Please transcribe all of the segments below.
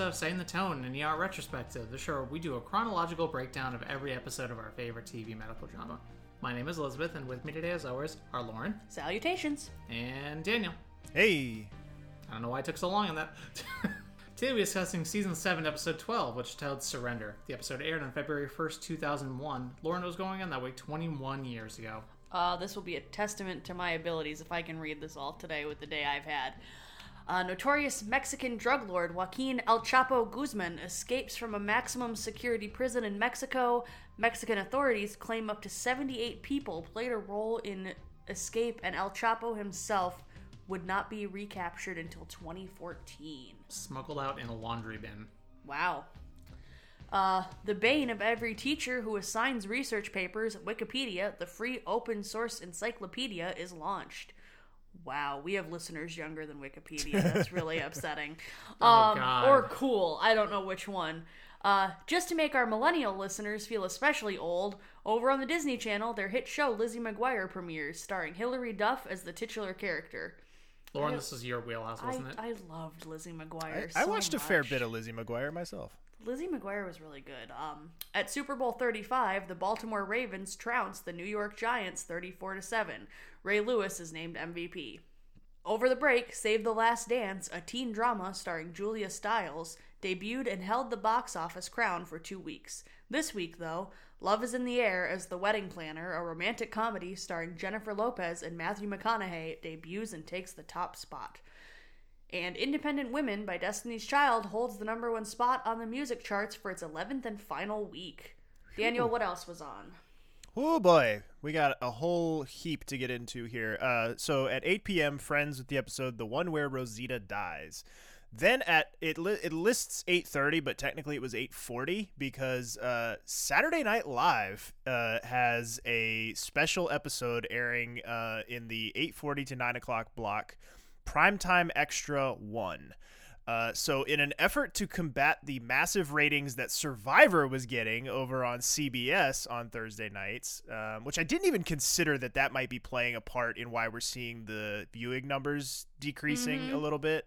episode of Setting the Tone in ER Retrospective, the show where we do a chronological breakdown of every episode of our favorite TV medical drama. My name is Elizabeth, and with me today, as always, are Lauren Salutations. and Daniel. Hey, I don't know why it took so long on that. Today we're discussing Season 7, Episode 12, which titled Surrender. The episode aired on February 1st, 2001. Lauren was going on that week 21 years ago. Uh, this will be a testament to my abilities if I can read this all today with the day I've had. Uh, notorious Mexican drug lord Joaquin El Chapo Guzman escapes from a maximum security prison in Mexico. Mexican authorities claim up to 78 people played a role in escape, and El Chapo himself would not be recaptured until 2014. Smuggled out in a laundry bin. Wow. Uh, the bane of every teacher who assigns research papers, Wikipedia, the free open source encyclopedia, is launched. Wow, we have listeners younger than Wikipedia. That's really upsetting. Um, God. or cool. I don't know which one. Uh, just to make our millennial listeners feel especially old, over on the Disney Channel, their hit show Lizzie McGuire premieres, starring Hilary Duff as the titular character. Lauren, this is your wheelhouse, wasn't it? I loved Lizzie McGuire. I so watched a fair bit of Lizzie McGuire myself. Lizzie McGuire was really good. Um, at Super Bowl 35, the Baltimore Ravens trounced the New York Giants 34 to 7. Ray Lewis is named MVP. Over the break, Save the Last Dance, a teen drama starring Julia Stiles, debuted and held the box office crown for two weeks. This week, though, Love is in the Air as The Wedding Planner, a romantic comedy starring Jennifer Lopez and Matthew McConaughey, debuts and takes the top spot. And Independent Women by Destiny's Child holds the number one spot on the music charts for its 11th and final week. Daniel, what else was on? Oh boy, we got a whole heap to get into here. Uh, so at 8 p.m., Friends with the episode "The One Where Rosita Dies." Then at it li- it lists 8:30, but technically it was 8:40 because uh, Saturday Night Live uh, has a special episode airing uh, in the 8:40 to 9 o'clock block, primetime extra one. Uh, so, in an effort to combat the massive ratings that Survivor was getting over on CBS on Thursday nights, um, which I didn't even consider that that might be playing a part in why we're seeing the viewing numbers decreasing a little bit.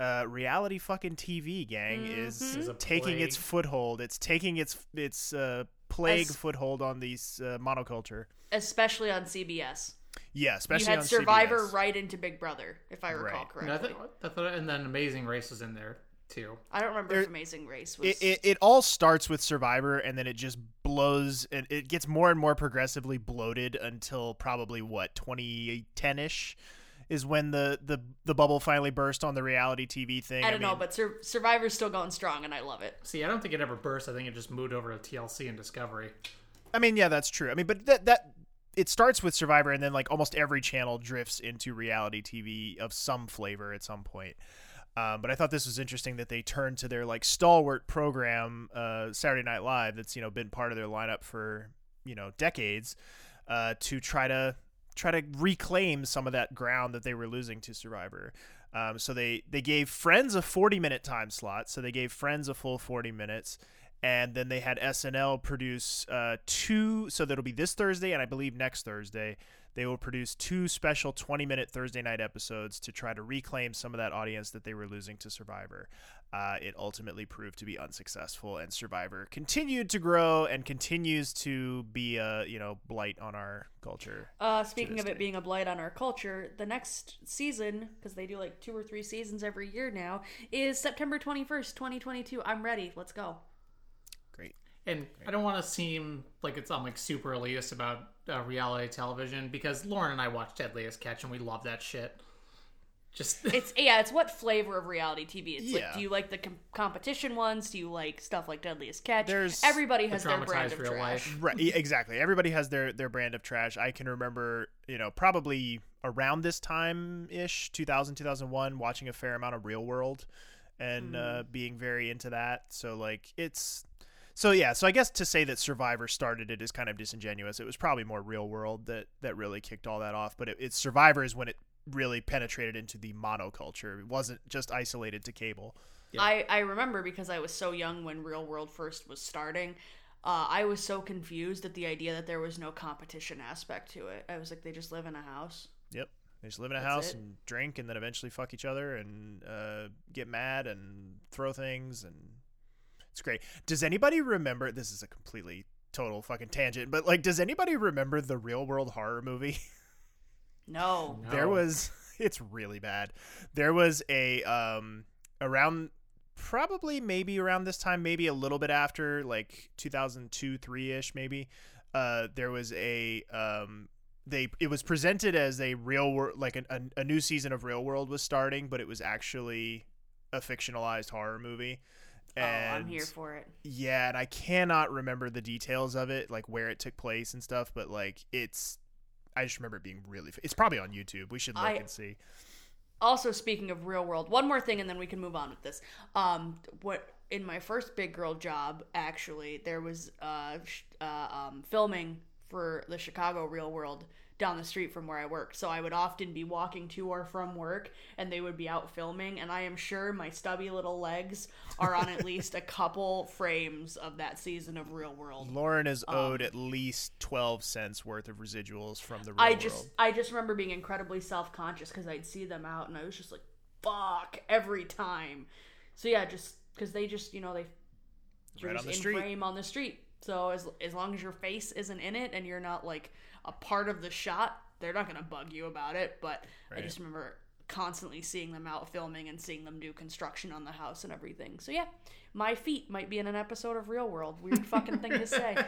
Uh, reality fucking TV gang is Is a taking its foothold. It's taking its its uh, plague As- foothold on these uh, monoculture. Especially on CBS. Yeah, especially you had on Survivor CBS. right into Big Brother, if I recall Right. And I correctly. thought, I thought, and then Amazing Race was in there, too. I don't remember There- if Amazing Race was. it, it, it all starts with Survivor and then it just blows and it gets more and more progressively bloated until probably what 2010 ish is when the, the the bubble finally burst on the reality TV thing. I don't know, mean, but Sur- Survivor's still going strong, and I love it. See, I don't think it ever burst. I think it just moved over to TLC and Discovery. I mean, yeah, that's true. I mean, but that that it starts with Survivor and then like almost every channel drifts into reality TV of some flavor at some point. Um, but I thought this was interesting that they turned to their like stalwart program, uh, Saturday Night Live, that's you know been part of their lineup for you know decades, uh, to try to try to reclaim some of that ground that they were losing to Survivor. Um, so they they gave Friends a 40 minute time slot. So they gave Friends a full 40 minutes, and then they had SNL produce uh, two. So that'll be this Thursday and I believe next Thursday. They will produce two special 20 minute Thursday night episodes to try to reclaim some of that audience that they were losing to Survivor. Uh, it ultimately proved to be unsuccessful, and Survivor continued to grow and continues to be a you know blight on our culture. Uh, speaking of this it being a blight on our culture, the next season, because they do like two or three seasons every year now, is September 21st, 2022. I'm ready. Let's go. Great. And I don't want to seem like it's I'm like super elitist about uh, reality television because Lauren and I watch Deadliest Catch and we love that shit. Just It's yeah, it's what flavor of reality TV. It's like, do you like the com- competition ones? Do you like stuff like Deadliest Catch? There's Everybody has their brand of real trash. life. Right, exactly. Everybody has their their brand of trash. I can remember, you know, probably around this time ish, 2000, 2001, watching a fair amount of Real World and uh, being very into that. So like it's so yeah, so I guess to say that Survivor started it is kind of disingenuous. It was probably more Real World that that really kicked all that off, but it, it's Survivor is when it really penetrated into the monoculture. It wasn't just isolated to cable. I, I remember because I was so young when Real World first was starting. Uh, I was so confused at the idea that there was no competition aspect to it. I was like, they just live in a house. Yep. They just live in a That's house it. and drink, and then eventually fuck each other and uh, get mad and throw things, and it's great. Does anybody remember? This is a completely total fucking tangent, but like, does anybody remember the Real World Horror movie? No. There was it's really bad. There was a um around probably maybe around this time, maybe a little bit after like 2002 3ish maybe. Uh there was a um they it was presented as a real world like a, a, a new season of Real World was starting, but it was actually a fictionalized horror movie. Oh, And I'm here for it. yeah, and I cannot remember the details of it, like where it took place and stuff, but like it's I just remember it being really f- it's probably on YouTube. We should look I- and see. Also, speaking of real world, one more thing, and then we can move on with this. Um, what in my first big girl job, actually, there was uh, sh- uh um filming for the Chicago Real World down the street from where I worked. So I would often be walking to or from work, and they would be out filming. And I am sure my stubby little legs are on at least a couple frames of that season of Real World. Lauren is um, owed at least 12 cents worth of residuals from the real I world. just I just remember being incredibly self conscious because I'd see them out and I was just like, fuck every time. So yeah, just because they just you know they Right just on the in street. frame on the street. So as as long as your face isn't in it and you're not like a part of the shot, they're not gonna bug you about it. But I just remember constantly seeing them out filming and seeing them do construction on the house and everything. So yeah, my feet might be in an episode of Real World. Weird fucking thing to say.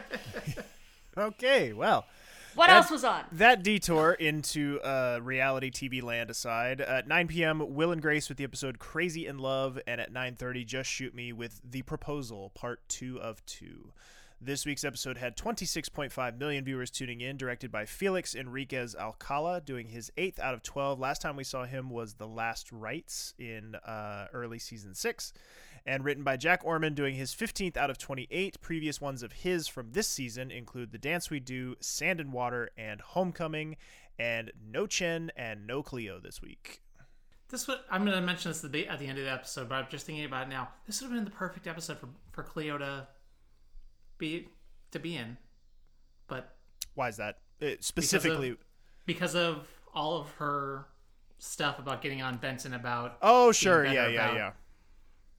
Okay, well, What That- else was on? that detour into uh, reality TV land aside, at 9 p.m., Will and Grace with the episode "Crazy in Love," and at 9:30, Just Shoot Me with "The Proposal," Part Two of Two. This week's episode had 26.5 million viewers tuning in, directed by Felix Enriquez Alcala, doing his eighth out of 12. Last time we saw him was The Last Rites in uh, early season six, and written by Jack Orman, doing his 15th out of 28. Previous ones of his from this season include The Dance We Do, Sand and Water, and Homecoming, and No Chen and No Cleo this week. This would I'm going to mention this at the, end of the episode, but I'm just thinking about it now. This would have been the perfect episode for for Cleo to be to be in, but Why is that? Uh, specifically. because of all of her stuff about getting on Benton about oh, sure. better Yeah, yeah, yeah.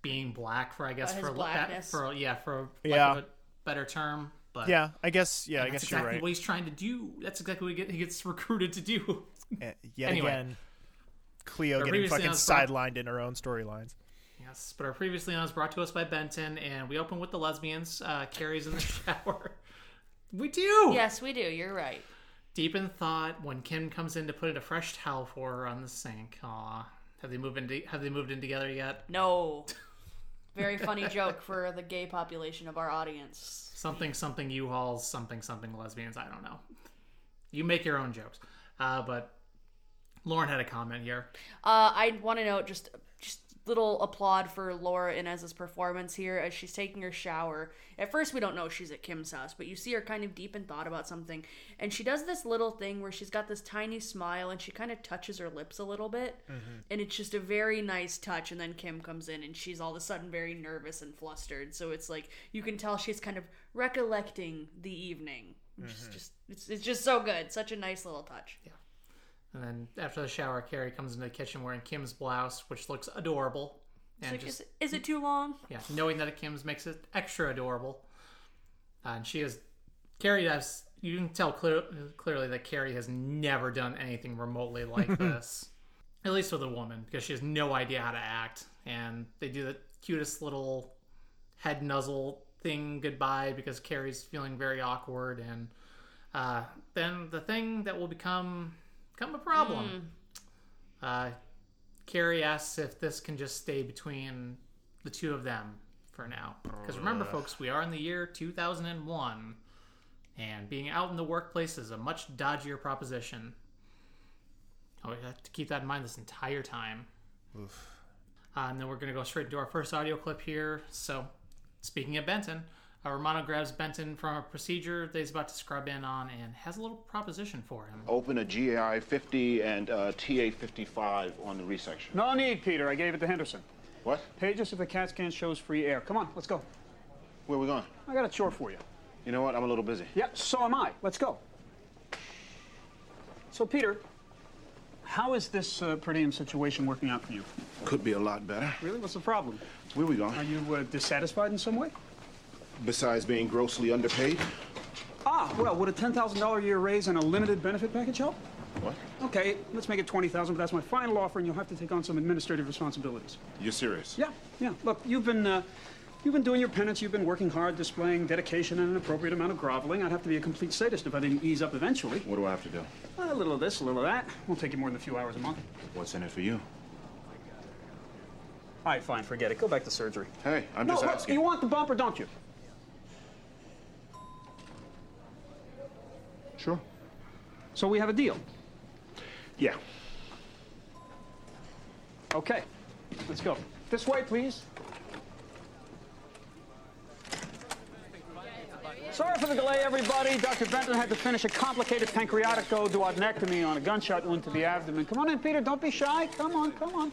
being black for I guess for blackness. for yeah for Yeah. a better term, but Yeah, I guess. Yeah, I that's guess you're exactly right. what he's trying to do. That's exactly what he, gets recruited to do. Uh, Yet Anyway. again, Cleo Or getting fucking sidelined in her own storylines. Yes, but our previously on is brought to us by Benton, and we open with the lesbians. Uh, Kerry's in the shower. We do. Yes, we do. You're right. Deep in thought, when Kim comes in to put in a fresh towel for her on the sink. Aw, have they moved in? Have they moved in together yet? No. Very funny joke for the gay population of our audience. Something something U-Hauls, something something lesbians. I don't know. You make your own jokes. Uh, but Lauren had a comment here. Uh, I want to note just little applaud for Laura Innes's performance here as she's taking her shower. At first, we don't know she's at Kim's house, but you see her kind of deep in thought about something, and she does this little thing where she's got this tiny smile and she kind of touches her lips a little bit, mm-hmm. and it's just a very nice touch. And then Kim comes in and she's all of a sudden very nervous and flustered. So it's like you can tell she's kind of recollecting the evening. Which mm-hmm. is just it's, it's just so good, such a nice little touch. And then after the shower, Kerry comes into the kitchen wearing Kim's blouse, which looks adorable. And Like, just is, is it too long? yeah, knowing that it Kim's makes it extra adorable. Uh, and she is Kerry has you can tell clear, clearly that Kerry has never done anything remotely like this, at least with a woman, because she has no idea how to act. And they do the cutest little head nuzzle thing goodbye because Kerry's feeling very awkward, and uh, then the thing that will become become a problem. Uh, Kerry asks if this can just stay between the two of them for now. Because remember, folks, we are in the year 2001, and being out in the workplace is a much dodgier proposition. Oh, we have to keep that in mind this entire time. Uh, and then we're going to go straight into our first audio clip here. So, speaking of Benton, uh, Romano grabs Benton from a procedure that he's about to scrub in on and has a little proposition for him. Open a GIA 50 and uh, TA 55 on the resection. No need, Peter. I gave it to Henderson. What? Page us if the CAT scan shows free air. Come on, let's go. Where are we going? I got a chore for you. You know what? I'm a little busy. Yeah, so am I. Let's go. So, Peter, how is this uh, per diem situation working out for you? Could be a lot better. Really? What's the problem? Where we going? Are you uh, dissatisfied in some way? Besides being grossly underpaid? Ah, well, would a $10,000 a year raise and a limited benefit package help? What? Okay, let's make it 20000 but that's my final offer, and you'll have to take on some administrative responsibilities. You're serious? Yeah, yeah. Look, you've been, uh, you've been doing your penance. You've been working hard, displaying dedication and an appropriate amount of groveling. I'd have to be a complete sadist if I didn't ease up eventually. What do I have to do? A little of this, a little of that. Won't take you more than a few hours a month. What's in it for you? All right, fine, forget it. Go back to surgery. Hey, I'm no, just look, asking. you want the bump or don't you? Sure. So we have a deal. Yeah. Okay, let's go. This way, please. Sorry for the delay, everybody. Dr. Benton had to finish a complicated pancreaticoduodenectomy on a gunshot wound to the abdomen. Come on in, Peter. Don't be shy. Come on, come on.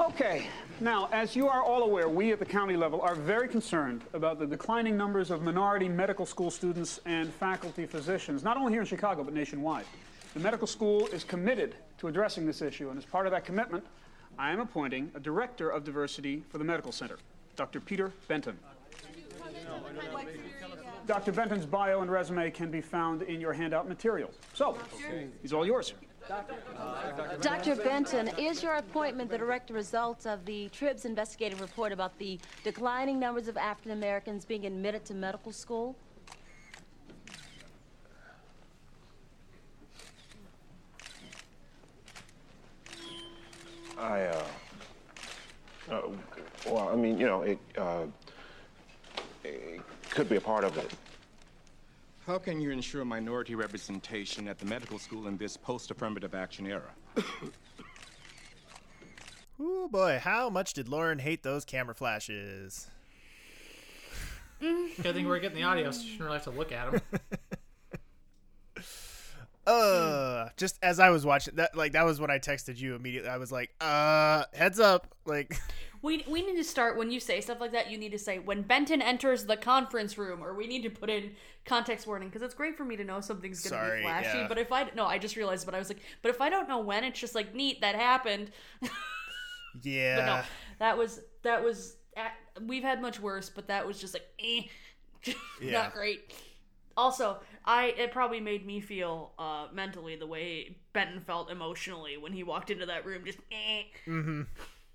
Okay, now, as you are all aware, we at the county level are very concerned about the declining numbers of minority medical school students and faculty physicians, not only here in Chicago, but nationwide. The medical school is committed to addressing this issue, and as part of that commitment, I am appointing a director of diversity for the medical center, Dr. Peter Benton. Dr. Benton's bio and resume can be found in your handout materials. So, he's all yours. Dr. Benton, is your appointment the direct result of the Trib's investigative report about the declining numbers of African Americans being admitted to medical school? I, uh, uh, well, I mean, you know, it, uh, it could be a part of it. How can you ensure minority representation at the medical school in this post-affirmative action era? oh boy, how much did Lauren hate those camera flashes? Good thing we're getting the audio, so you shouldn't really have to look at them. Uh, just as I was watching that, like that was when I texted you immediately. I was like, uh, heads up, like, We, we need to start when you say stuff like that. You need to say when Benton enters the conference room, or we need to put in context warning because it's great for me to know something's going to be flashy. yeah. But if I no, I just realized. But I was like, but if I don't know when, it's just like neat that happened. yeah, But no, that was that was we've had much worse, but that was just like eh, Yeah. not great. Also, I it probably made me feel uh, mentally the way Benton felt emotionally when he walked into that room. Just eh.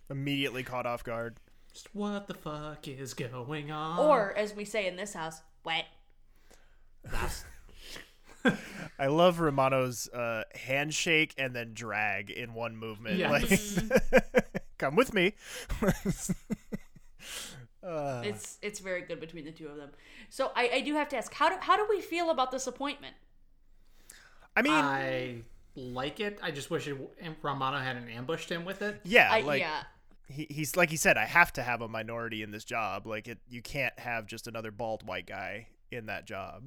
Immediately caught off guard. Just what the fuck is going on? or as we say in this house, wet. I love Romano's uh, handshake and then drag in one movement. Yes. Like, come with me. It's it's very good between the two of them. So I, I do have to ask how do how do we feel about this appointment? I mean, I like it. I just wish it, Romano hadn't ambushed him with it. yeah, I, like yeah, he, he's like he said, I have to have a minority in this job. Like it, you can't have just another bald white guy in that job.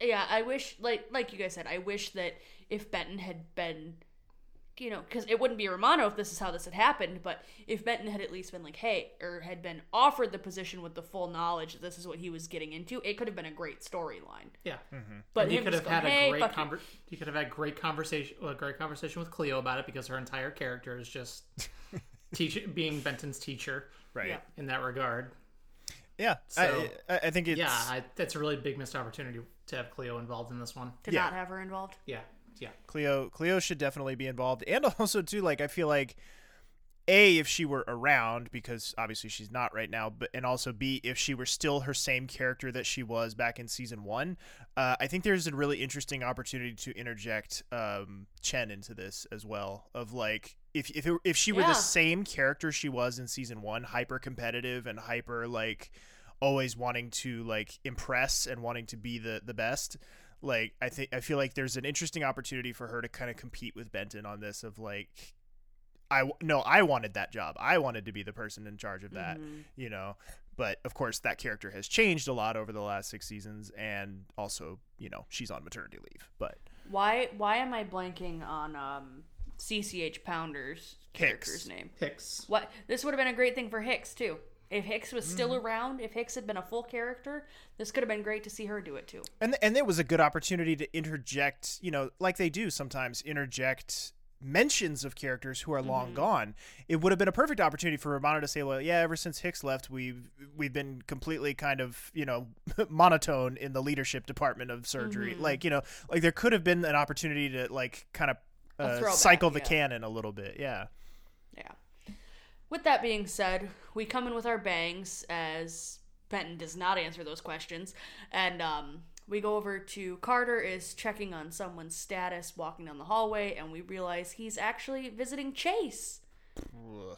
yeah. I wish like like you guys said, I wish that if Benton had been, you know, because it wouldn't be Romano if this is how this had happened. But if Benton had at least been like, hey, or had been offered the position with the full knowledge that this is what he was getting into, it could have been a great storyline. Yeah, mm-hmm. But and you him could just have had going, a "Hey, great conver- You could have had great conversation, a great conversation with Cleo about it because her entire character is just teach being Benton's teacher Right. Yeah. in that regard. Yeah. So- I, I, I think it's Yeah, I, that's a really big missed opportunity to have Cleo involved in this one. To Yeah. not have her involved. Yeah, yeah. Cleo Cleo should definitely be involved. And also too, like I feel like A, if she were around, because obviously she's not right now, but and also B, if she were still her same character that she was back in season one, uh, I think there's a really interesting opportunity to interject um, Chen into this as well. Of like if if it, if she were Yeah. the same character she was in season one, hyper competitive and hyper like always wanting to like impress and wanting to be the the best like i think i feel like there's an interesting opportunity for her to kind of compete with benton on this of like I no i wanted that job. I wanted to be the person in charge of that you know? But of course that character has changed a lot over the last six seasons and also you know she's on maternity leave but Why why am I blanking on um CCH Pounder's character's name? Hicks. What this would have been a great thing for Hicks too. If Hicks was still mm-hmm. around, if Hicks had been a full character, this could have been great to see her do it too. and and it was a good opportunity to interject you know like they do sometimes interject mentions of characters who are long mm-hmm. gone it would have been a perfect opportunity for romano to say well yeah ever since hicks left we've we've been completely kind of you know monotone in the leadership department of surgery mm-hmm. like you know like there could have been an opportunity to like kind of uh, cycle the yeah. canon a little bit yeah Yeah. With that being said, we come in with our bangs as Benton does not answer those questions, and um, we go over to Carter is checking on someone's status walking down the hallway, and we realize he's actually visiting Chase.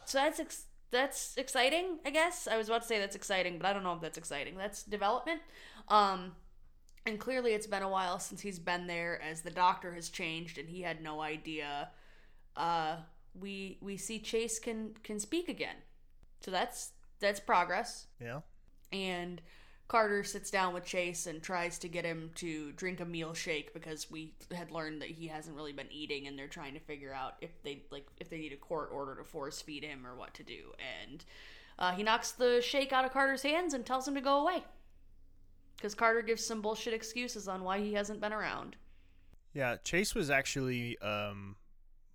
So that's ex- that's exciting, I guess. I was about to say that's exciting, but I don't know if that's exciting. That's development. Um, and clearly, it's been a while since he's been there, as the doctor has changed, and he had no idea. Uh, we we see Chase can can speak again, so that's that's progress. yeah And Carter sits down with Chase and tries to get him to drink a meal shake because we had learned that he hasn't really been eating, and they're trying to figure out if they like if they need a court order to force feed him or what to do. And uh, he knocks the shake out of Carter's hands and tells him to go away because Carter gives some bullshit excuses on why he hasn't been around. Yeah, Chase was actually um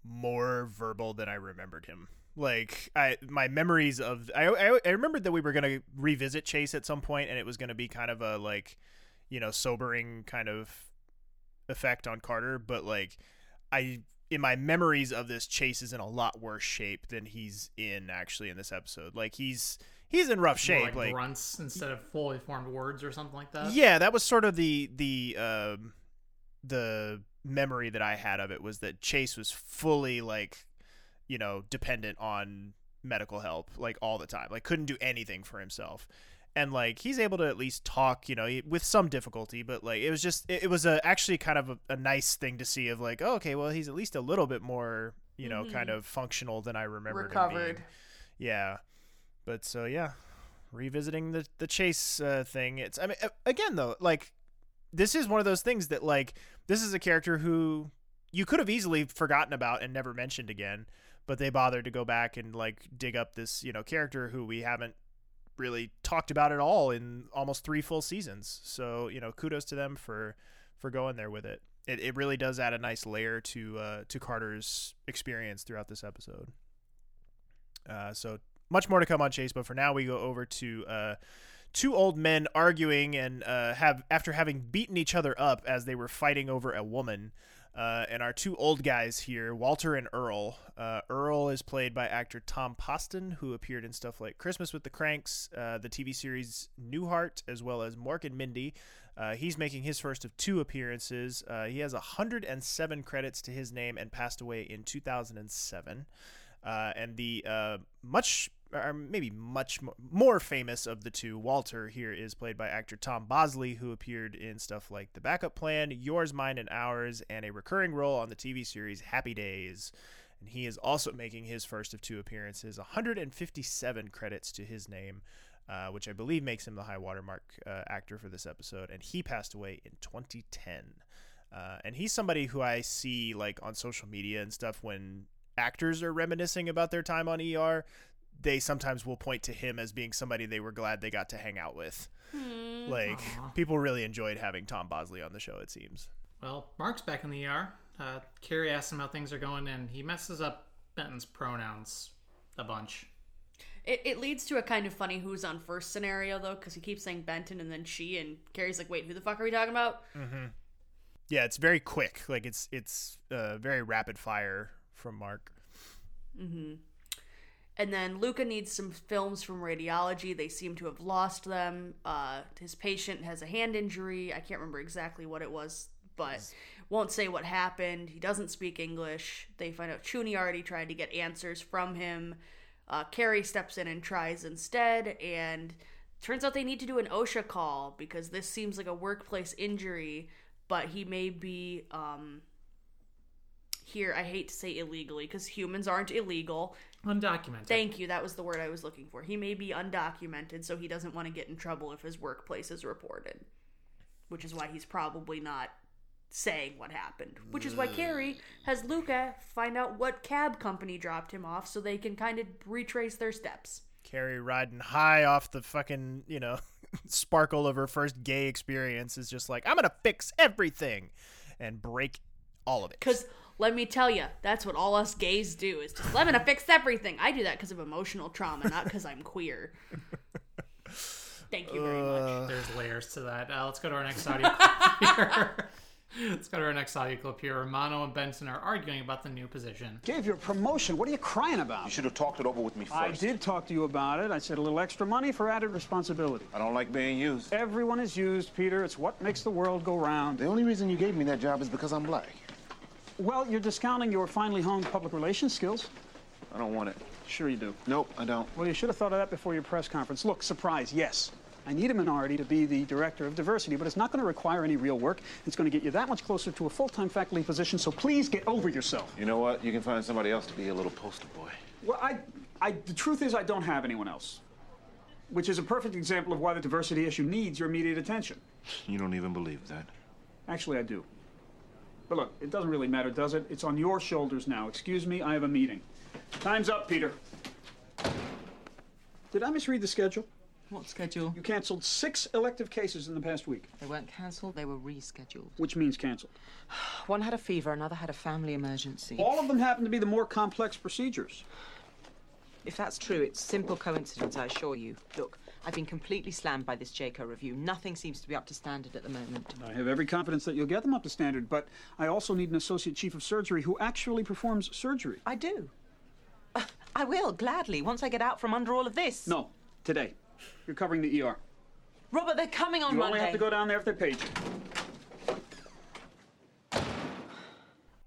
more verbal than I remembered him. Like I my memories of I I, I remembered that we were to revisit Chase at some point and it was to be kind of a like you know sobering kind of effect on Carter, but like I in my memories of this Chase is in a lot worse shape than he's in actually in this episode. Like he's he's in rough shape like, like grunts instead of fully formed words or something like that. yeah, that was sort of the the um the memory that I had of it was that Chase was fully like, you know, dependent on medical help like all the time. Like couldn't do anything for himself. And like he's able to at least talk, you know, with some difficulty, but like it was just it, it was a actually kind of a, a nice thing to see of like, oh, okay, well he's at least a little bit more, you know, kind of functional than I remembered. him being. Recovered. Yeah. But so yeah, revisiting the the chase uh, thing. It's I mean again though, like this is one of those things that like this is a character who you could have easily forgotten about and never mentioned again, but they bothered to go back and like dig up this, you know, character who we haven't really talked about at all in almost 3 full seasons. So, you know, kudos to them for for going there with it. It it really does add a nice layer to uh to Carter's experience throughout this episode. Uh, so much more to come on Chase, but for now we go over to uh, two old men arguing and uh, have after having beaten each other up as they were fighting over a woman. Uh, and our two old guys here, Walter and Earl. Uh, Earl is played by actor Tom Poston, who appeared in stuff like Christmas with the Cranks, uh, the TV series Newhart, as well as Mork and Mindy. Uh, he's making his first of two appearances. Uh, he has 107 credits to his name and passed away in 2007. Uh, and the uh, much, or maybe much more famous of the two, Walter, here is played by actor Tom Bosley, who appeared in stuff like The Backup Plan, Yours, Mine, and Ours, and a recurring role on the TV series Happy Days. And he is also making his first of two appearances, 157 credits to his name, uh, which I believe makes him the high watermark uh, actor for this episode. And he passed away in 2010. Uh, and he's somebody who I see like on social media and stuff when actors are reminiscing about their time on ER. They sometimes will point to him as being somebody they were glad they got to hang out with. Like people really enjoyed having Tom Bosley on the show. It seems. Well, Mark's back in the ER. Uh, Kerry asks him how things are going, and he messes up Benton's pronouns a bunch. It, it leads to a kind of funny who's on first scenario though, because he keeps saying Benton and then she, and Kerry's like, "Wait, who the fuck are we talking about?" Mm-hmm. Yeah, it's very quick. Like it's it's uh, very rapid fire from Mark. And then Luca needs some films from radiology. They seem to have lost them. Uh, his patient has a hand injury. I can't remember exactly what it was, but won't say what happened. He doesn't speak English. They find out Chuny already tried to get answers from him. Uh, Kerry steps in and tries instead, and turns out they need to do an OSHA call because this seems like a workplace injury, but he may be um, here. I hate to say illegally because humans aren't illegal. Undocumented. Thank you. That was the word I was looking for. He may be undocumented, so he doesn't want to get in trouble if his workplace is reported. Which is why he's probably not saying what happened. Which is why Kerry has Luca find out what cab company dropped him off so they can kind of retrace their steps. Kerry riding high off the fucking, you know, sparkle of her first gay experience is just like, I'm gonna fix everything and break all of it. Because let me tell you, that's what all us gays do is just, I'm going to fix everything. I do that because of emotional trauma, not because I'm queer. Thank you very much. There's layers to that. Uh, let's go to our next audio clip here. let's go to our next audio clip here. Romano and Benton are arguing about the new position. Gave you a promotion. What are you crying about? You should have talked it over with me first. I did talk to you about it. I said a little extra money for added responsibility. I don't like being used. Everyone is used, Peter. It's what makes the world go round. The only reason you gave me that job is because I'm black. Well, you're discounting your finely honed public relations skills. I don't want it. Sure you do. Nope, I don't. Well, you should have thought of that before your press conference. Look, surprise, yes. I need a minority to be the director of diversity, but it's not going to require any real work. It's going to get you that much closer to a full-time faculty position, so please get over yourself. You know what? You can find somebody else to be a little poster boy. Well, I, I, the truth is I don't have anyone else, which is a perfect example of why the diversity issue needs your immediate attention. You don't even believe that. Actually, I do. But look, it doesn't really matter, does it? It's on your shoulders now. Excuse me, I have a meeting. Time's up, Peter. Did I misread the schedule? What schedule? You canceled six elective cases in the past week, They weren't cancelled, they were rescheduled. which means canceled. One had a fever, another had a family emergency. All of them happened to be the more complex procedures. If that's true, it's simple coincidence, I assure you. Look, I've been completely slammed by this JCAHO review. Nothing seems to be up to standard at the moment. I have every confidence that you'll get them up to standard, but I also need an associate chief of surgery who actually performs surgery. I do. I will, gladly, once I get out from under all of this. No, today. You're covering the ER. Robert, they're coming on You Monday. only have to go down there if they paid you.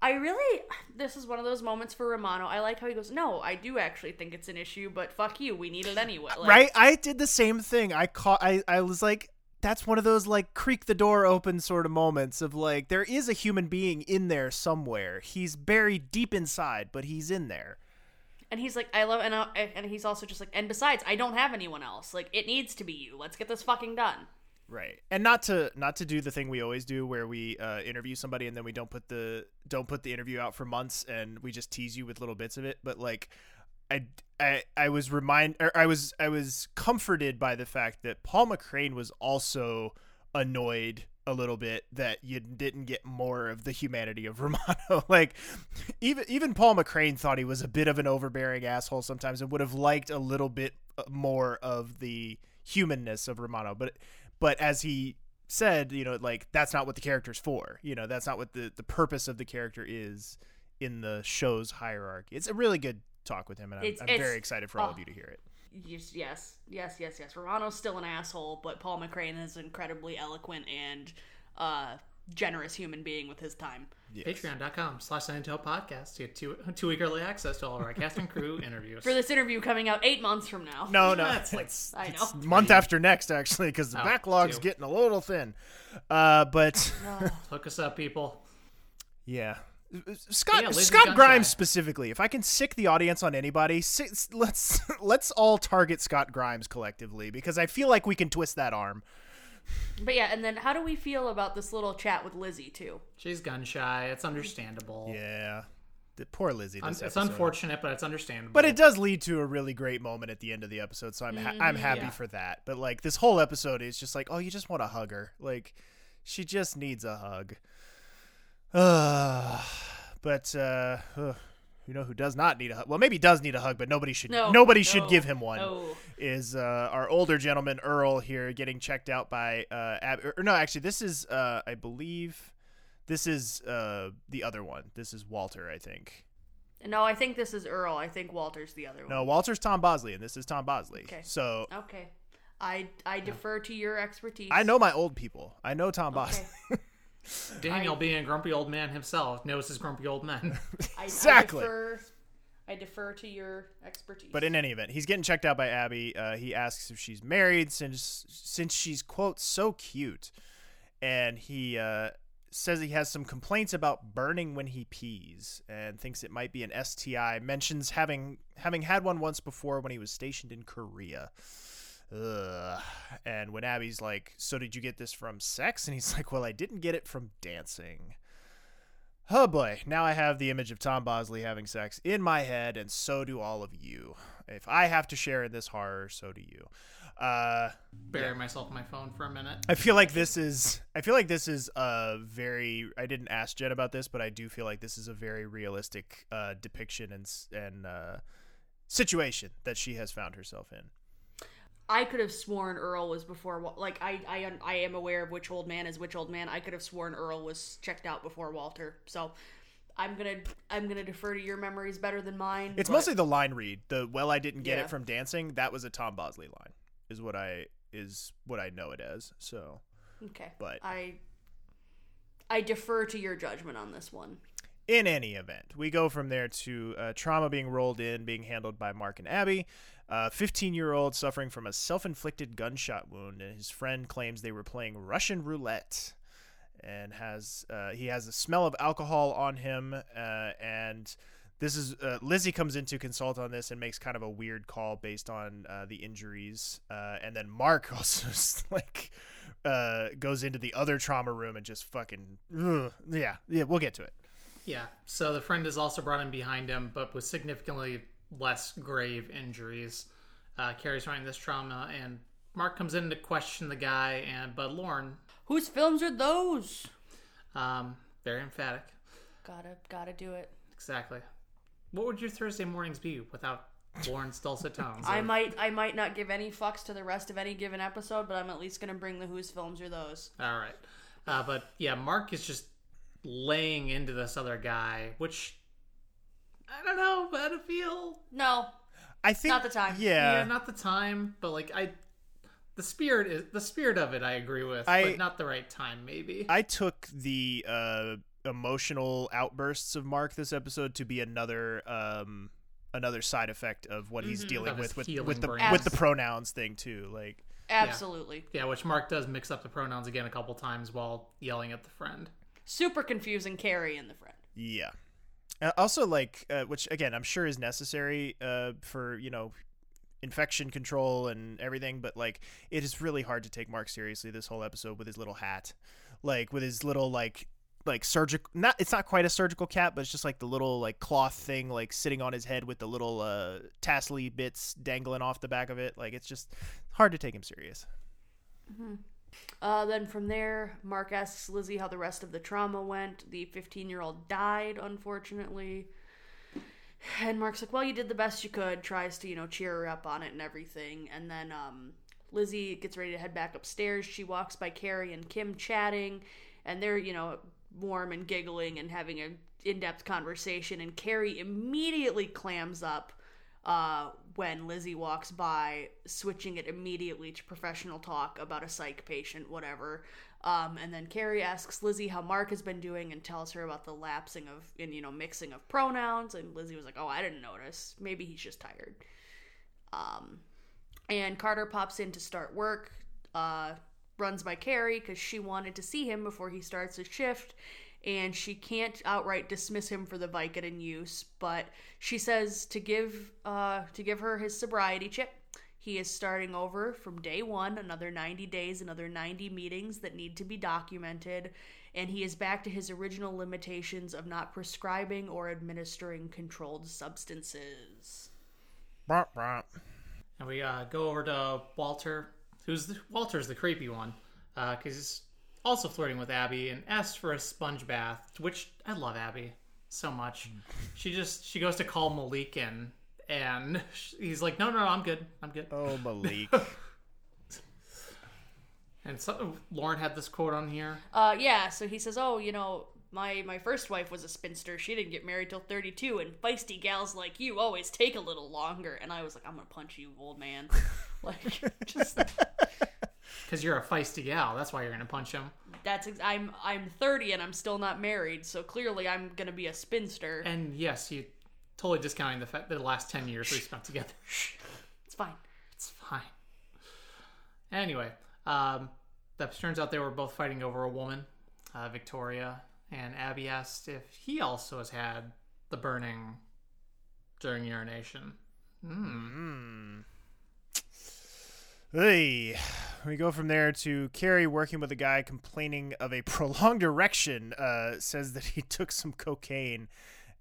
I really, this is one of those moments for Romano. I like how he goes, No, I do actually think it's an issue, but fuck you, we need it anyway. Like, right? I did the same thing. I caught. I I was like, that's one of those like creak the door open sort of moments of like there is a human being in there somewhere. He's buried deep inside, but he's in there. And he's like, I love, and, uh, and he's also just like, and besides, I don't have anyone else. Like, it needs to be you. Let's get this fucking done. Right. And not to not to do the thing we always do where we uh, interview somebody and then we don't put the don't put the interview out for months and we just tease you with little bits of it, but like I, I, I was remind I was I was comforted by the fact that Paul McCrane was also annoyed a little bit that you didn't get more of the humanity of Romano. like even even Paul McCrane thought he was a bit of an overbearing asshole sometimes and would have liked a little bit uh, more of the humanness of Romano. But but as he said, you know, like that's not what the character's for. You know, that's not what the the purpose of the character is in the show's hierarchy. It's a really good talk with him, and I'm, It's- I'm it's- very excited for all of oh. you to hear it. Yes, yes, yes, yes, yes. Romano's still an asshole, but Paul McCrane is incredibly eloquent and uh, generous human being with his time. Patreon.com slash San Antonio Podcast to get two, two week early access to all of our cast and crew interviews. For this interview coming out eight months from now. No, no, That's like- it's, I it's know. month after next actually because the Oh, backlog's two. getting a little thin. Uh, but Hook us up, people. yeah. Scott Yeah, Scott Gunshine. Grimes specifically. If I can sick the audience on anybody, let's let's all target Scott Grimes collectively because I feel like we can twist that arm. But yeah, and then how do we feel about this little chat with Lizzie too? She's gun shy. It's understandable. Yeah, the poor Lizzie. Un- it's episode. unfortunate, but it's understandable. But it does lead to a really great moment at the end of the episode, so I'm ha- I'm happy Yeah. for that. But like this whole episode is just like, oh, you just want to hug her. Like she just needs a hug. Uh, but uh, ugh, you know who does not need a hug? Well, maybe does need a hug, but nobody should. No, nobody should give him one. no. Is uh, our older gentleman Earl here getting checked out by uh, Ab- or no? Actually, this is uh, I believe this is uh the other one. This is Walter, I think. No, I think this is Earl. I think Walter's the other one. No, Walter's Tom Bosley, and this is Tom Bosley. Okay. So Okay. I I defer to your expertise. I know my old people. I know Tom Bosley. Okay. Daniel, being a grumpy old man himself, knows his grumpy old men. I, Exactly. I defer, I defer to your expertise. But in any event, he's getting checked out by Abby. Uh, he asks if she's married since since she's quote so cute, and he uh, says he has some complaints about burning when he pees and thinks it might be an STI. Mentions having having had one once before when he was stationed in Korea. Ugh. And when Abby's like, "So did you get this from sex?" and he's like, "Well, I didn't get it from dancing." Oh boy, now I have the image of Tom Bosley having sex in my head, and so do all of you. If I have to share in this horror, so do you. Uh, Bury myself in my phone for a minute. I feel like this is. I feel like this is a very. I didn't ask Jen about this, but I do feel like this is a very realistic uh, depiction and and uh, situation that she has found herself in. I could have sworn Earl was before. Like I, I, I am aware of which old man is which old man. I could have sworn Earl was checked out before Walter. So, I'm gonna, I'm gonna defer to your memories better than mine. It's but- mostly the line read. The well, I didn't get Yeah. it from dancing. That was a Tom Bosley line, is what I is what I know it as. So okay. but- I, I defer to your judgment on this one. in any event, we go from there to uh, trauma being rolled in, being handled by Mark and Abby. A 15 year old suffering from a self inflicted gunshot wound, and his friend claims they were playing Russian roulette. And has uh, he has a smell of alcohol on him, uh, and this is uh, Lizzie comes in to consult on this and makes kind of a weird call based on uh, the injuries, uh, and then Mark also like uh, goes into the other trauma room and just fucking ugh. yeah yeah we'll get to it. Yeah. So the friend is also brought in behind him, but was significantly less grave injuries. Uh, Kerry's running this trauma, and Mark comes in to question the guy, and but Lauren, Whose films are those? um, very emphatic. Gotta, gotta do it. Exactly. What would your Thursday mornings be without Lauren's dulcet tones? I might, I might not give any fucks to the rest of any given episode, but I'm at least gonna bring the whose films are those. All right. Uh, but yeah, Mark is just laying into this other guy, which I don't know how to feel. No, I think Not the time. Yeah, Yeah, not the time, but like I, the spirit is the spirit of it. I agree with, I- but not the right time. Maybe. I took the uh, emotional outbursts of Mark this episode to be another um, another side effect of what he's dealing Of his with with, healing with the brain. with the pronouns thing too. Like absolutely. yeah, which Mark does mix up the pronouns again a couple times while yelling at the friend. Super confusing Kerry and the friend. yeah. Uh, also, like uh, which again I'm sure is necessary uh, for you know infection control and everything, but like it is really hard to take Mark seriously this whole episode with his little hat, like with his little like like surgical not it's not quite a surgical cap but it's just like the little like cloth thing like sitting on his head with the little uh tassely bits dangling off the back of it. Like it's just hard to take him serious Uh, then from there, Mark asks Lizzie how the rest of the trauma went. The 15 year old died, unfortunately. And Mark's like, well, you did the best you could, tries to, you know, cheer her up on it and everything. And then um, Lizzie gets ready to head back upstairs. She walks by Kerry and Kim chatting, and they're, you know, warm and giggling and having a in-depth conversation. And Kerry immediately clams up uh, when Lizzie walks by, switching it immediately to professional talk about a psych patient, whatever. Um, and then Kerry asks Lizzie how Mark has been doing and tells her about the lapsing of, and you know, mixing of pronouns. And Lizzie was like, "Oh, I didn't notice. Maybe he's just tired." Um, and Carter pops in to start work. Uh, runs by Kerry because she wanted to see him before he starts his shift, and she can't outright dismiss him for the Vicodin use, but she says to give uh, to give her his sobriety chip. He is starting over from day one, another 90 days, another 90 meetings that need to be documented, and he is back to his original limitations of not prescribing or administering controlled substances. Brr, brr. And we uh, go over to Walter, who's the, Walter's the creepy one, because he's also flirting with Abby and asks for a sponge bath. Which I love Abby so much. She just she goes to call Malik in, and he's like, "No, no, no I'm good. I'm good." oh malik And so Lauren had this quote on here. Uh, yeah, so he says, "Oh, you know, my my first wife was a spinster. She didn't get married till 32, and feisty gals like you always take a little longer." And I was like, "I'm gonna punch you, old man!" like, just Because you're a feisty gal, that's why you're gonna punch him. that's ex- I'm I'm 30 and I'm still not married, so clearly I'm gonna be a spinster. And yes, you totally discounting the fact that the last ten years we spent together. It's fine. It's fine. Anyway, um, that turns out they were both fighting over a woman, uh, Victoria, and Abby asked if he also has had the burning during urination. Hey we go from there to Kerry working with a guy complaining of a prolonged erection. Uh, says that he took some cocaine,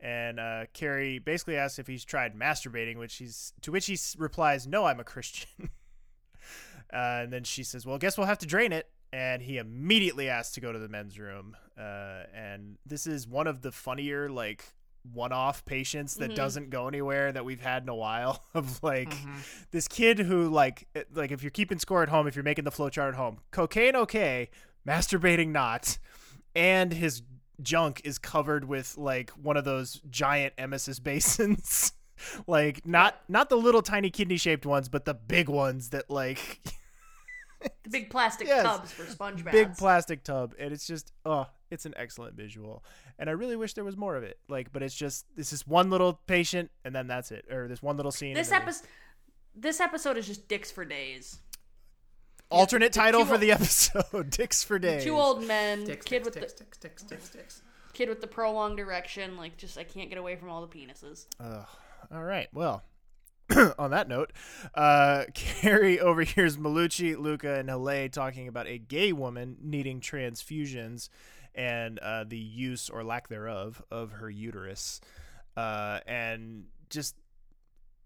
and uh, Kerry basically asks if he's tried masturbating, which he's to which he replies, "No, I'm a Christian." uh, and then she says, "Well, guess we'll have to drain it." And he immediately asks to go to the men's room. Uh, and this is one of the funnier like one-off patients that Mhm. doesn't go anywhere that we've had in a while. Of like Mm-hmm. this kid who like like if you're keeping score at home, if you're making the flowchart at home, cocaine okay, masturbating not, and his junk is covered with like one of those giant emesis basins. like not not the little tiny kidney shaped ones, but the big ones that like The big plastic Yes. tubs for sponge baths. big plastic tub and it's just oh it's an excellent visual and i really wish there was more of it like but it's just this is one little patient and then that's it or this one little scene this episode. This episode is just dicks for days. alternate the title for ol- the episode dicks for days Two old men, Dicks, kid dicks, with dicks, the dicks, dicks, dicks, dicks, kid with the prolonged erection. Like, just I can't get away from all the penises. Ugh. all right well on that note uh kerry overhears malucci luca and Haleh talking about a gay woman needing transfusions and uh, the use or lack thereof of her uterus uh, and just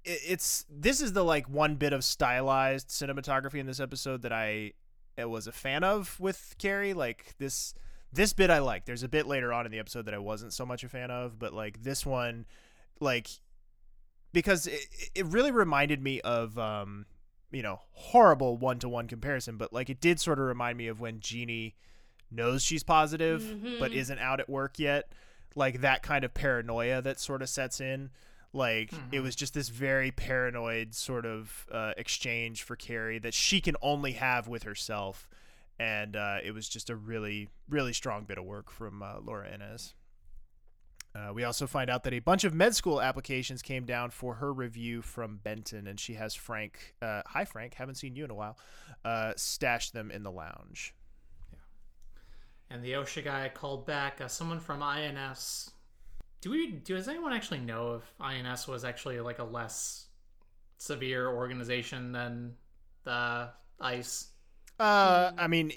it, it's this is the like one bit of stylized cinematography in this episode that I was a fan of with Kerry. Like this this bit I like. There's a bit later on in the episode that I wasn't so much a fan of, but like this one, like because it, it really reminded me of um you know horrible one to one comparison, but like it did sort of remind me of when Jeannie knows she's positive but Mhm. isn't out at work yet like that kind of paranoia that sort of sets in like it was just this very paranoid sort of uh, exchange for kerry that she can only have with herself and uh, it was just a really really strong bit of work from uh, laura innes uh, we also find out that a bunch of med school applications came down for her review from Benton, and she has Frank. Uh, hi, Frank. Haven't seen you in a while. Uh, stashed them in the lounge. And the OSHA guy called back uh, someone from INS. Do we? Do, Does anyone actually know if INS was actually like a less severe organization than the ICE? Uh, I mean,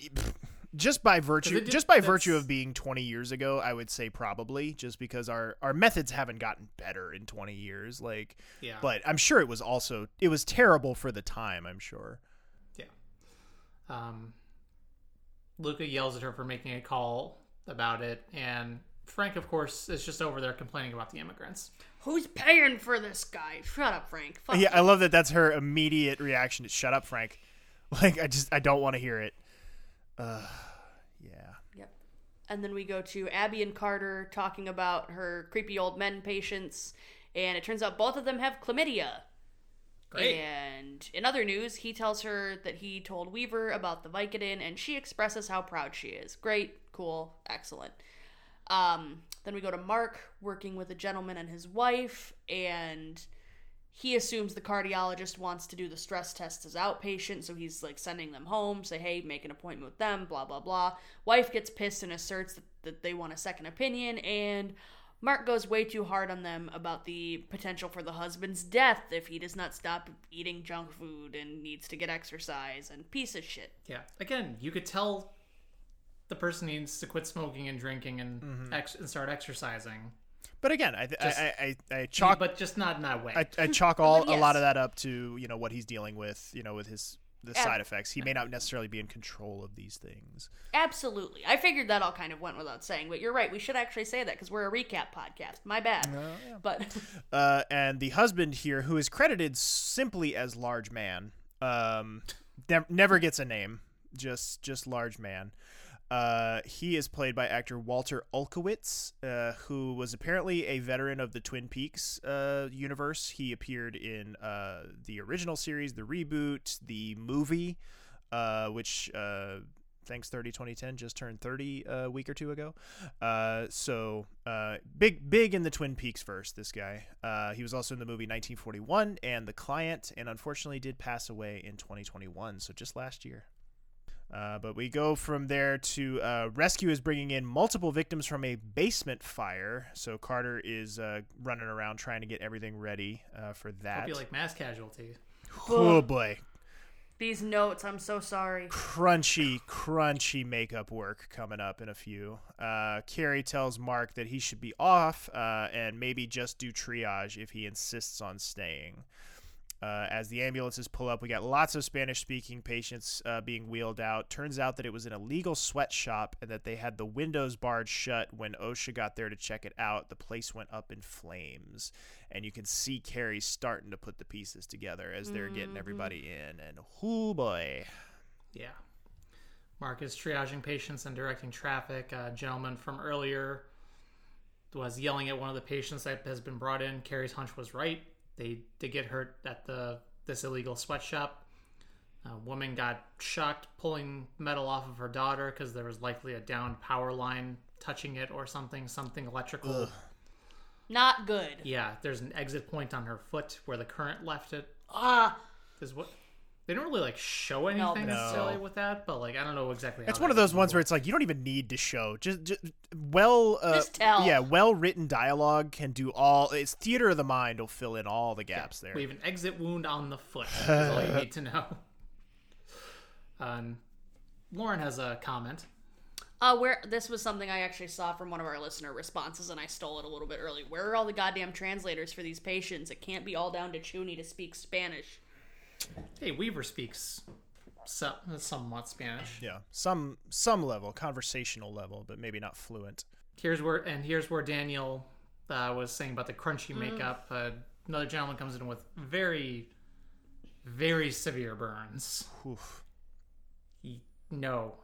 just by virtue, did- just by virtue of being 20 years ago, I would say probably, just because our our methods haven't gotten better in 20 years. Like, Yeah. But I'm sure it was also it was terrible for the time. I'm sure. Yeah. Um, Luca yells at her for making a call about it, and Frank, of course, is just over there complaining about the immigrants. Who's paying for this guy? Shut up, Frank. Fuck Yeah, you. I love that. That's her immediate reaction. to Shut up, Frank. Like, I just I don't want to hear it. Uh, yeah. Yep. And then we go to Abby and Carter talking about her creepy old men patients, and it turns out both of them have chlamydia. Great. And in other news, he tells her that he told Weaver about the Vicodin, and she expresses how proud she is. Great, cool, excellent. Um, then we go to Mark working with a gentleman and his wife, and he assumes the cardiologist wants to do the stress test as outpatient, so he's like sending them home, say, hey, make an appointment with them, blah, blah, blah. Wife gets pissed and asserts that, that they want a second opinion, and Mark goes way too hard on them about the potential for the husband's death if he does not stop eating junk food and needs to get exercise and piece of shit. Yeah. Again, you could tell the person needs to quit smoking and drinking and, mm-hmm. ex- and start exercising. But again, I th- Just- I, I I I chalk but just not in that way. I, I chalk all Yes. a lot of that up to you know what he's dealing with. You know, with his the Ab- side effects. He may not necessarily be in control of these things. Absolutely. I figured that all kind of went without saying, but you're right. We should actually say that because we're a recap podcast. My bad. But Uh, and the husband here, who is credited simply as large man, um, nev- never gets a name. Just just large man. Uh, he is played by actor Walter Olkewicz, uh, who was apparently a veteran of the Twin Peaks uh, universe. He appeared in uh, the original series, the reboot, the movie, uh, which uh, thanks 30 2010 just turned 30 a week or two ago. Uh, so uh, big big in the twin peaks verse this guy. Uh, he was also in the movie 1941 and the client and unfortunately did pass away in 2021 so just last year uh, but we go from there to uh, rescue is bringing in multiple victims from a basement fire. So Carter is uh, running around trying to get everything ready uh, for that. Hope you like mass casualty. oh boy, These notes, I'm so sorry. crunchy, crunchy makeup work coming up in a few. Uh, Kerry tells Mark that he should be off uh, and maybe just do triage if he insists on staying. Uh, as the ambulances pull up, we got lots of Spanish speaking patients uh, being wheeled out. Turns out that it was an illegal sweatshop and that they had the windows barred shut. When OSHA got there to check it out, the place went up in flames. And you can see Kerry starting to put the pieces together as they're getting everybody in. And whoo boy. Yeah. Mark is triaging patients and directing traffic. A gentleman from earlier was yelling at one of the patients that has been brought in. Kerry's hunch was right. They did get hurt at the this illegal sweatshop. A woman got shocked pulling metal off of her daughter because there was likely a downed power line touching it or something, something electrical. Not good. Yeah, there's an exit point on her foot where the current left it. Ah, Is what they don't really like show anything No. necessarily with that, but like I don't know exactly. It's one of those ones works. where it's like you don't even need to show. Just, just well, uh, Just tell. yeah, well written dialogue can do all. It's theater of the mind will fill in all the gaps there. We have an exit wound on the foot. That's all you need to know. Um, Lauren has a comment. Uh, where this was something I actually saw from one of our listener responses, and I stole it a little bit early. Where are all the goddamn translators for these patients? It can't be all down to Chuny to speak Spanish. Hey, Weaver speaks so, somewhat Spanish. Yeah, some some level, conversational level, but maybe not fluent. Here's where and here's where Daniel uh, was saying about the crunchy makeup. Uh, another gentleman comes in with very, very severe burns. Oof. He- no,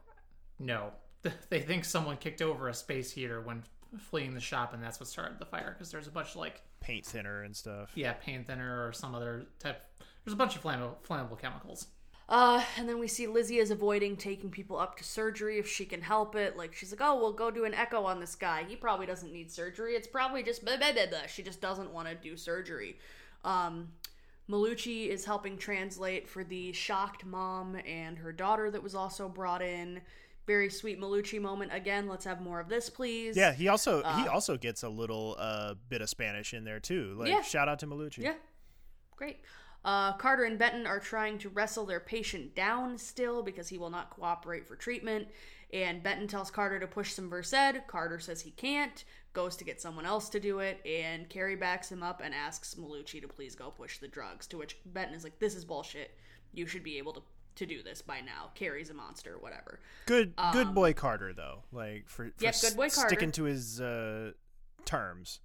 no. They think someone kicked over a space heater when fleeing the shop, and that's what started the fire. Because there's a bunch of like Paint thinner and stuff. yeah, paint thinner or some other type. There's a bunch of flammable, flammable chemicals. Uh, and then we see Lizzie is avoiding taking people up to surgery if she can help it. Like, she's like, oh, we'll go do an echo on this guy. He probably doesn't need surgery. It's probably just blah, blah, blah, blah. She just doesn't want to do surgery. Um, Malucci is helping translate for the shocked mom and her daughter that was also brought in. Very sweet Malucci moment. Again, let's have more of this, please. Yeah, he also he also gets a little uh, bit of Spanish in there too. Like Yeah. shout out to Malucci. Yeah. Great. Uh, Carter and Benton are trying to wrestle their patient down still because he will not cooperate for treatment. And Benton tells Carter to push some Versed. Carter says he can't, goes to get someone else to do it, and Kerry backs him up and asks Malucci to please go push the drugs. To which Benton is like, This is bullshit. You should be able to, to do this by now. Kerry's a monster, whatever. Good good boy Carter though. Like for, for Um, Yep, good boy Carter. sticking to his uh, terms.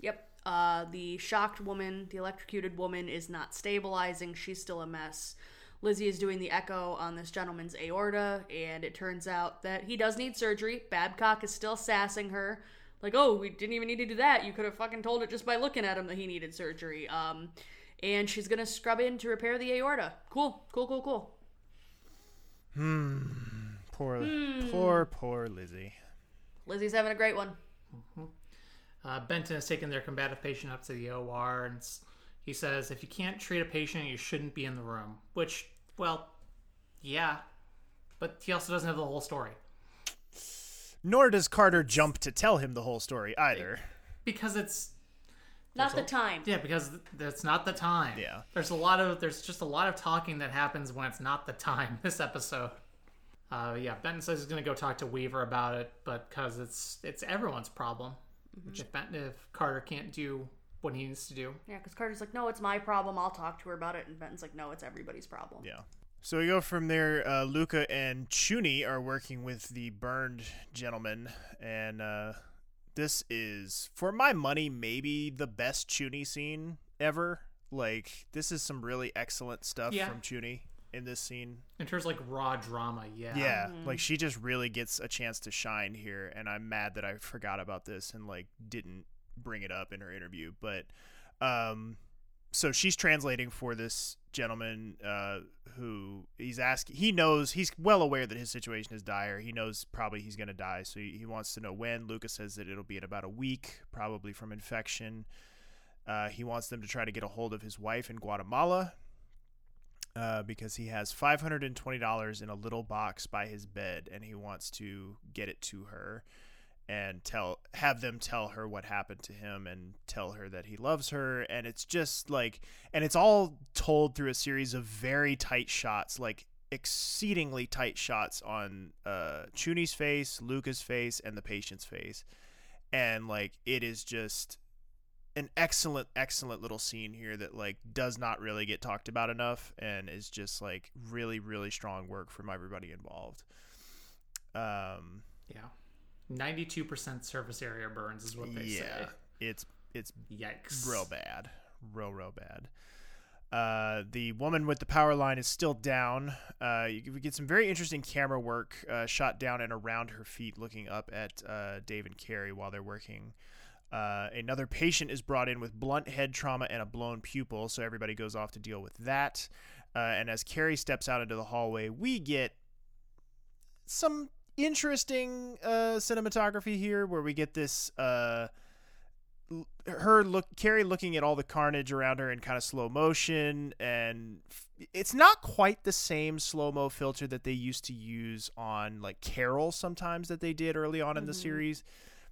Yep. Uh, the shocked woman, the electrocuted woman, is not stabilizing. She's still a mess. Lizzie is doing the echo on this gentleman's aorta, and it turns out that he does need surgery. Babcock is still sassing her. Like, oh, we didn't even need to do that. You could have fucking told it just by looking at him that he needed surgery. Um, and she's gonna scrub in to repair the aorta. Cool, cool, cool, cool. Hmm. Poor Hmm. poor poor Lizzie. Lizzie's having a great one. Uh, Benton has taken their combative patient up to the OR, and he says, "If you can't treat a patient, you shouldn't be in the room." Which, well, yeah, but he also doesn't have the whole story Nor does Carter jump to tell him the whole story either. because it's Not the time. yeah, because th- that's not the time. Yeah. there's a lot of there's just a lot of talking that happens when it's not the time. This episode. Uh, yeah, Benton says he's gonna go talk to Weaver about it, but because it's it's everyone's problem. If Benton, if Carter can't do what he needs to do, Yeah, because Carter's like, no, it's my problem. I'll talk to her about it. And Benton's like, no, it's everybody's problem. Yeah. So we go from there. Uh, Luca and Chuny are working with the burned gentleman, and uh, this is, for my money, maybe the best Chuny scene ever. Like, this is some really excellent stuff Yeah. from Chuny in this scene. in terms of like raw drama, yeah, Yeah, like she just really gets a chance to shine here, and I'm mad that I forgot about this and like didn't bring it up in her interview. But um, so she's translating for this gentleman uh, who he's asking. He knows he's well aware that his situation is dire. He knows probably he's gonna die, so he, he wants to know when. Lucas says that it'll be in about a week, probably from infection. Uh, he wants them to try to get a hold of his wife in Guatemala uh, because he has $520 in a little box by his bed and he wants to get it to her. and tell have them tell her what happened to him and tell her that he loves her and it's just like and it's all told through a series of very tight shots like exceedingly tight shots on uh Chuny's face, Luca's face and the patient's face. And like it is just an excellent excellent little scene here that like does not really get talked about enough and is just like really really strong work from everybody involved. Um Yeah. 92% surface area burns is what they yeah, say. it's it's Yikes. real bad, real real bad. Uh, the woman with the power line is still down. Uh, you, we get some very interesting camera work uh, shot down and around her feet, looking up at uh, Dave and Kerry while they're working. Uh, another patient is brought in with blunt head trauma and a blown pupil, so everybody goes off to deal with that. Uh, and as Kerry steps out into the hallway, we get some interesting uh, cinematography here, where we get this uh, her look Kerry looking at all the carnage around her in kind of slow motion, and it's not quite the same slow mo filter that they used to use on like Carol sometimes that they did early on in the series.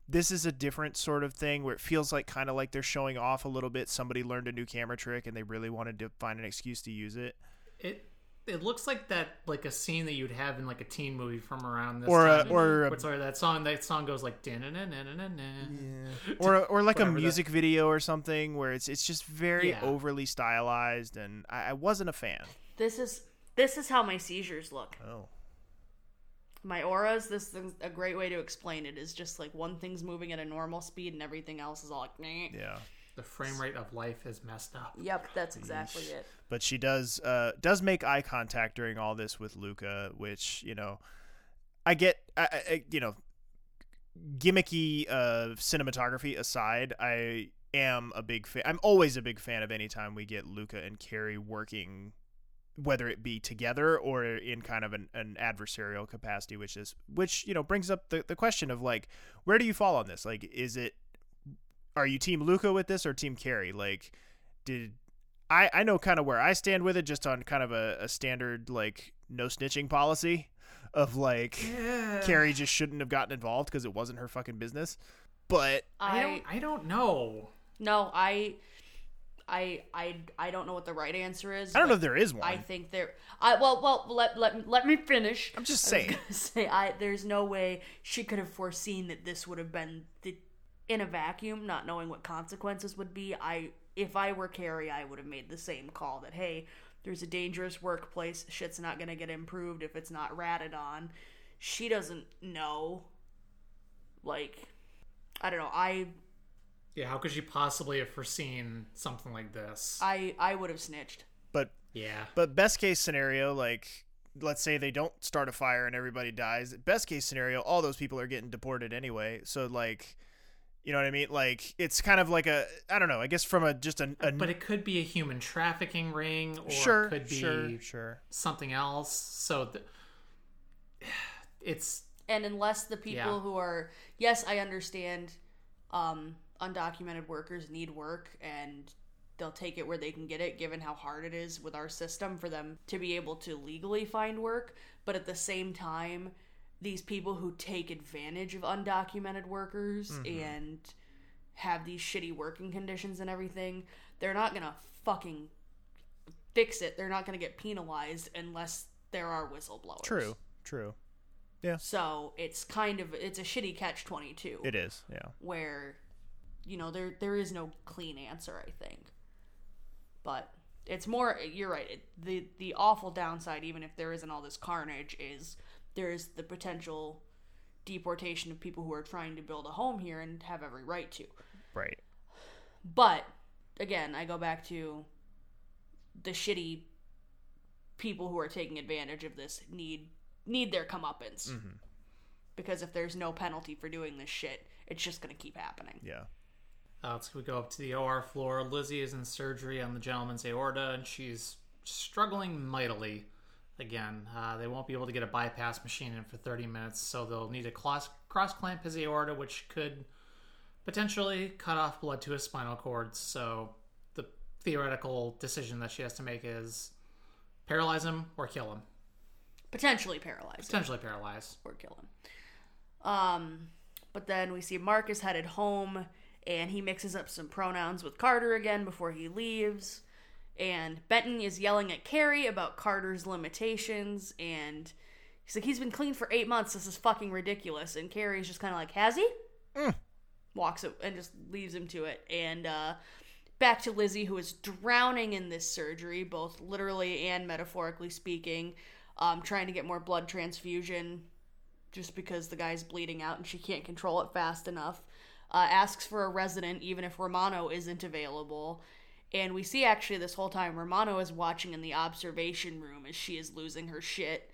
This is a different sort of thing where it feels like kind of like they're showing off a little bit. Somebody learned a new camera trick and they really wanted to find an excuse to use it. It it looks like that like a scene that you'd have in like a teen movie from around this Or a- time. or a- What's sorry, that song that song goes like or or like a Whatever that- music video or something where it's it's just very Yeah. overly stylized and I, I wasn't a fan. This is this is how my seizures look. Oh. My auras. This is a great way to explain it. Is just like one thing's moving at a normal speed and everything else is all like. Meh. Yeah. The frame rate of life is messed up. Yep, that's exactly it. But she does uh does make eye contact during all this with Luca, which, you know, I get I, I you know, gimmicky uh cinematography aside, I am a big fan. I'm always a big fan of any time we get Luca and Kerry working whether it be together or in kind of an, an adversarial capacity which is which you know brings up the, the question of like where do you fall on this? Like is it are you team luca with this or team kerry like did i i know kind of where i stand with it just on kind of a, a standard like no snitching policy of like kerry just shouldn't have gotten involved because it wasn't her fucking business. But I I don't I don't know. no, I, I, I, I don't know what the right answer is. i don't know if there is one I think there. I well, well, let let let me finish. I'm just saying. gonna say, I there's no way she could have foreseen that this would have been the in a vacuum, not knowing what consequences would be. I if I were Kerry, I would have made the same call that hey, there's a dangerous workplace. Shit's not gonna get improved if it's not ratted on. She doesn't know. Like, I don't know. I Yeah, how could she possibly have foreseen something like this? I I would have snitched. but yeah. But best case scenario, like let's say they don't start a fire and everybody dies. Best case scenario, all those people are getting deported anyway. So like, you know what I mean? Like it's kind of like a I don't know. I guess from a just a, a But it could be a human trafficking ring or sure, it could be sure, sure. something else. So th- it's and unless the people Yeah. who are yes i understand um undocumented workers need work and they'll take it where they can get it given how hard it is with our system for them to be able to legally find work but at the same time these people who take advantage of undocumented workers mm-hmm. and have these shitty working conditions and everything they're not gonna fucking fix it they're not gonna get penalized unless there are whistleblowers True, true. Yeah. So it's kind of it's a shitty catch twenty two. It is, yeah. Where, you know, there there is no clean answer. I think, but it's more. You're right. It, the the awful downside, even if there isn't all this carnage, is there is the potential deportation of people who are trying to build a home here and have every right to. Right. But again, I go back to the shitty people who are taking advantage of this need need their comeuppance. Mm-hmm. Because if there's no penalty for doing this shit, it's just gonna keep happening. Yeah. Uh, so we go up to the OR floor. Lizzie is in surgery on the gentleman's aorta, and she's struggling mightily. Again, uh, they won't be able to get a bypass machine in for 30 minutes, so they'll need to cross clamp his aorta, which could potentially cut off blood to his spinal cord. So the theoretical decision that she has to make is paralyze him or kill him. Potentially paralyzed Potentially paralyze. or kill him. Um, But then we see Marcus headed home and he mixes up some pronouns with Carter again before he leaves. And Benton is yelling at Kerry about Carter's limitations and he's like, he's been clean for eight months. This is fucking ridiculous. And Kerry's just kind of like, has he? Walks it and just leaves him to it. And uh, back to Lizzie, who is drowning in this surgery, both literally and metaphorically speaking, um, trying to get more blood transfusion just because the guy's bleeding out and she can't control it fast enough. Uh, asks for a resident even if Romano isn't available. And we see actually this whole time Romano is watching in the observation room as she is losing her shit.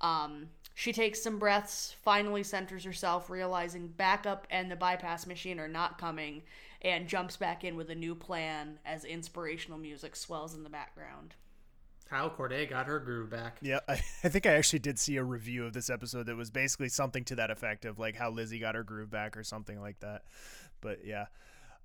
Um, she takes some breaths, finally centers herself, realizing backup and the bypass machine are not coming, and jumps back in with a new plan as inspirational music swells in the background. Kyle Corday got her groove back. Yeah, I, I think I actually did see a review of this episode that was basically something to that effect of like how Lizzie got her groove back or something like that. But yeah.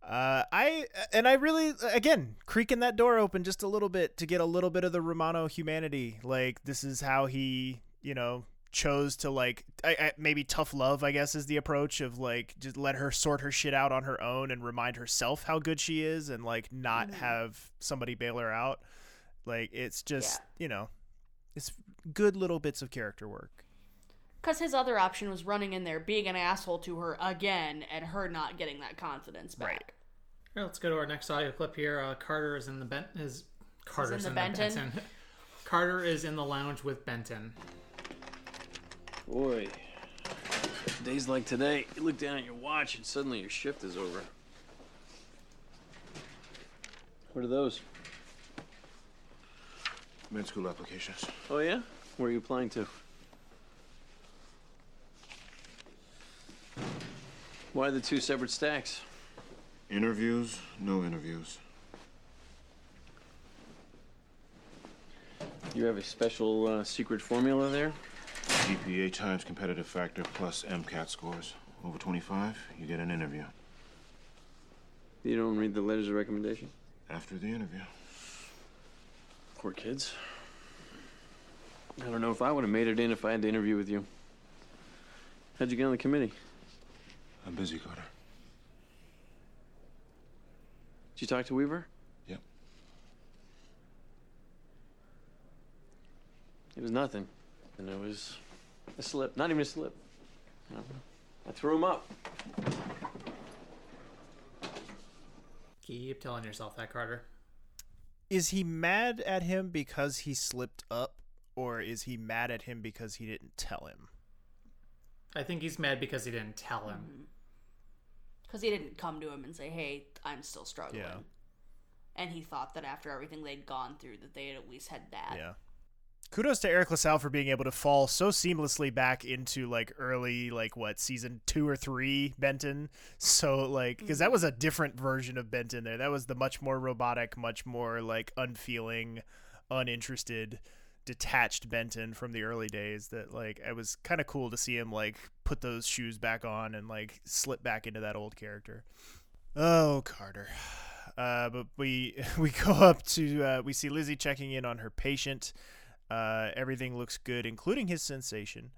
Uh, I and I really again creaking that door open just a little bit to get a little bit of the Romano humanity. Like this is how he, you know, chose to like I, I, maybe tough love. I guess is the approach of like just let her sort her shit out on her own and remind herself how good she is and like not Mm-hmm. have somebody bail her out. Like it's just you know, it's good little bits of character work. Because his other option was running in there, being an asshole to her again, and her not getting that confidence back. Right. All right, let's go to our next audio clip here. Uh, Carter is in the Bent is Carter's the in Benton? Benton. Carter is in the lounge with Benton. Boy, days like today, you look down at your watch and suddenly your shift is over. What are those? Med school applications. Oh, yeah? Where are you applying to? Why the two separate stacks? Interviews, no interviews. You have a special uh, secret formula there? GPA times competitive factor plus MCAT scores. Over 25, you get an interview. You don't read the letters of recommendation? After the interview. Poor kids. I don't know if I would have made it in if I had to interview with you. How'd you get on the committee? I'm busy, Carter. Did you talk to Weaver? Yep. It was nothing. And it was a slip. Not even a slip. You know, I threw him up. Keep telling yourself that, Carter. Is he mad at him because he slipped up, or is he mad at him because he didn't tell him? I think he's mad because he didn't tell him. Because he didn't come to him and say, hey, I'm still struggling. Yeah. And he thought that after everything they'd gone through, that they had at least had that. Yeah. Kudos to Eric La Salle for being able to fall so seamlessly back into like early, like what season two or three Benton. So like, because that was a different version of Benton there. That was the much more robotic, much more like unfeeling, uninterested, detached Benton from the early days. That like, it was kind of cool to see him like put those shoes back on and like slip back into that old character. Oh, Carter. Uh, but we we go up to uh, we see Lizzie checking in on her patient. Uh, everything looks good, including his sensation.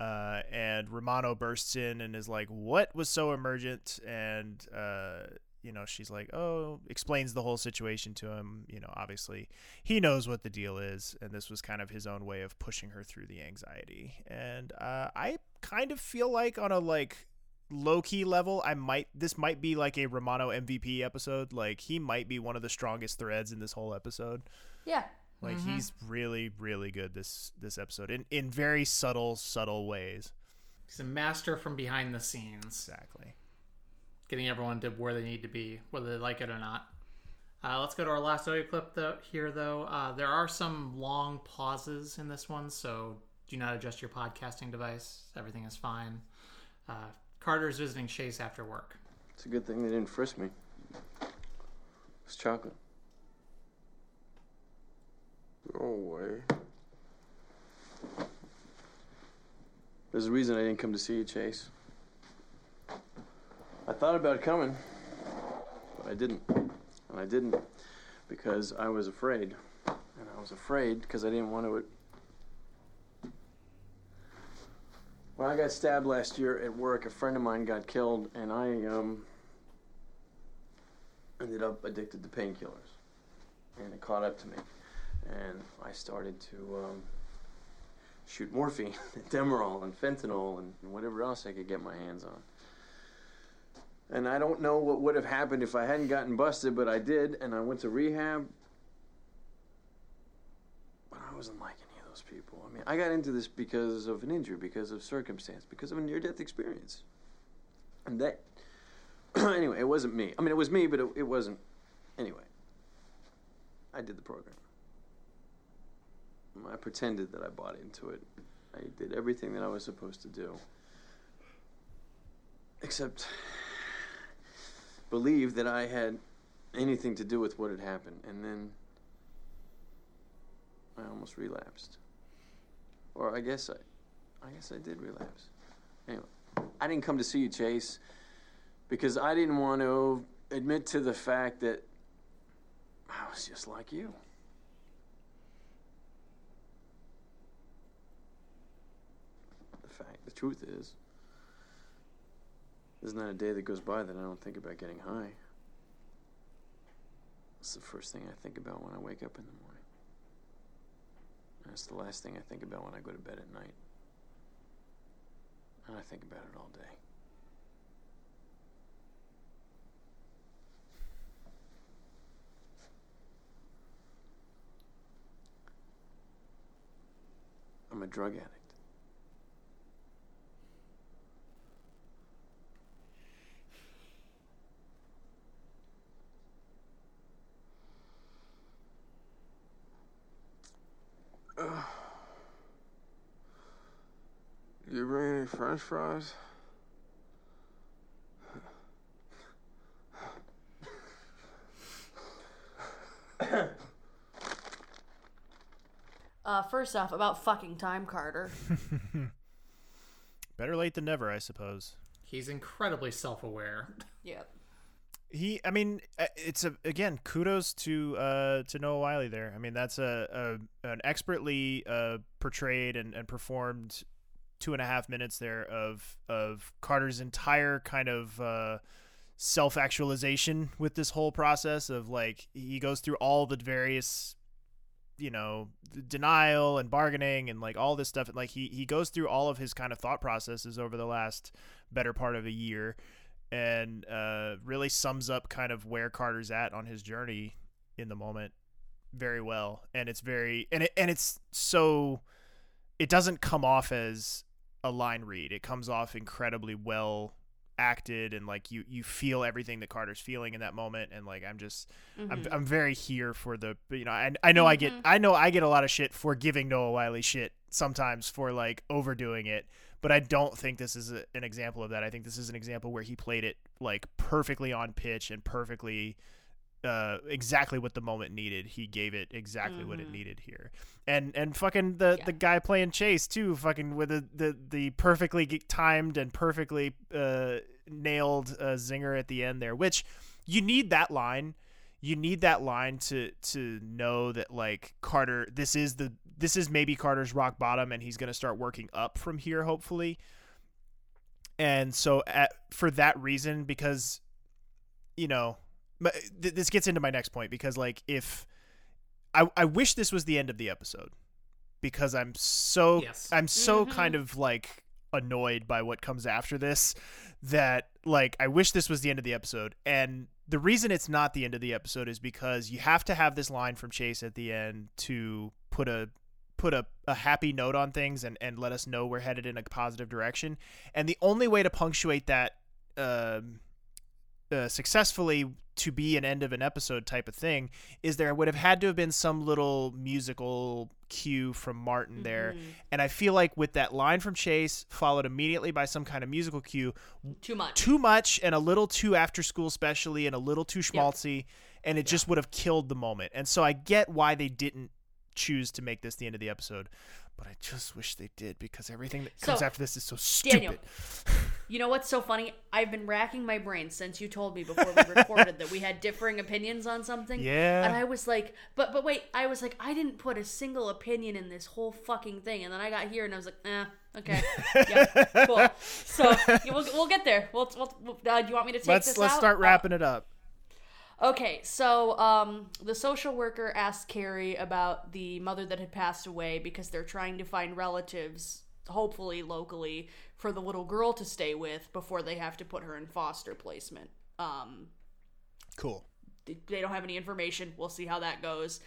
Uh, and Romano bursts in and is like, "What was so emergent?" And uh, you know, she's like, "Oh," explains the whole situation to him. You know, obviously he knows what the deal is, and this was kind of his own way of pushing her through the anxiety. And uh, I kind of feel like on a like low key level, I might this might be like a Romano MVP episode. Like he might be one of the strongest threads in this whole episode. Yeah. Like he's really, really good this this episode in in very subtle, subtle ways. He's a master from behind the scenes, Exactly. getting everyone to where they need to be, whether they like it or not. Uh, let's go to our last audio clip though, here, though. Uh, there are some long pauses in this one, so do not adjust your podcasting device. Everything is fine. Uh, Carter's visiting Chase after work. It's a good thing they didn't frisk me. It's chocolate. No way. There's a reason I didn't come to see you, Chase. I thought about coming, but I didn't. And I didn't because I was afraid. And I was afraid because I didn't want to When I got stabbed last year at work, a friend of mine got killed, and I um, ended up addicted to painkillers. And it caught up to me. And I started to um, shoot morphine, and Demerol, and fentanyl, and whatever else I could get my hands on. And I don't know what would have happened if I hadn't gotten busted, but I did, and I went to rehab. But I wasn't like any of those people. I mean, I got into this because of an injury, because of circumstance, because of a near death experience. And that, anyway, it wasn't me. I mean, it was me, but it, it wasn't. Anyway, I did the program. I pretended that I bought into it. I did everything that I was supposed to do. Except believe that I had anything to do with what had happened. And then I almost relapsed. Or I guess I I guess I did relapse. Anyway, I didn't come to see you, Chase, because I didn't want to admit to the fact that I was just like you. The truth is, there's not a day that goes by that I don't think about getting high. It's the first thing I think about when I wake up in the morning. And it's the last thing I think about when I go to bed at night. And I think about it all day. I'm a drug addict. You bring any french fries? Uh, first off, about fucking time, Carter. Better late than never, I suppose. He's incredibly self-aware. Yep. He, I mean, uh, it's a again kudos to uh to Noah Wyle there. I mean, that's a, a an expertly uh portrayed and, and performed two and a half minutes there of of Carter's entire kind of uh self actualization with this whole process of like he goes through all the various you know denial and bargaining and like all this stuff and like he he goes through all of his kind of thought processes over the last better part of a year and uh, really sums up kind of where Carter's at on his journey in the moment very well. And it's very and it and it's so it doesn't come off as a line read. It comes off incredibly well acted and like you you feel everything that Carter's feeling in that moment and like I'm just I'm Mhm. I'm very here for the you know I I know I get Mhm. I know I get a lot of shit for giving Noah Wyle shit sometimes for like overdoing it but I don't think this is a, an example of that. I think this is an example where he played it like perfectly on pitch and perfectly uh exactly what the moment needed. He gave it exactly what it Mhm. needed here. And and fucking the the guy playing Chase too, fucking with the the, the perfectly timed and perfectly uh nailed uh, zinger at the end there, which you need that line. You need that line to to know that like Carter this is the this is maybe Carter's rock bottom and he's going to start working up from here hopefully. And so at, for that reason because you know this gets into my next point because like if I I wish this was the end of the episode because I'm so Yes. I'm so Mhm. kind of like annoyed by what comes after this that like I wish this was the end of the episode and the reason it's not the end of the episode is because you have to have this line from Chase at the end to put a put a, a happy note on things and, and let us know we're headed in a positive direction and the only way to punctuate that um uh, successfully to be an end of an episode type of thing is there would have had to have been some little musical cue from Martin there. Mhm. and I feel like with that line from Chase followed immediately by some kind of musical cue Too much. too much and a little too after school specially and a little too schmaltzy and it just would have killed the moment. And so I get why they didn't choose to make this the end of the episode but I just wish they did because everything that comes So, after this is so stupid Daniel, You know what's so funny? I've been racking my brain since you told me before we recorded that we had differing opinions on something. Yeah. And I was like, but but wait, I was like, I didn't put a single opinion in this whole fucking thing. And then I got here and I was like, eh, okay, yeah, cool. So yeah, we'll, we'll get there. We'll, we'll, uh, do you want me to take let's this let's out? start Uh, wrapping it up. Okay, so um, the social worker asked Kerry about the mother that had passed away because they're trying to find relatives, hopefully locally, for the little girl to stay with before they have to put her in foster placement. Um, Cool. they- don't have any information. We'll see how that goes.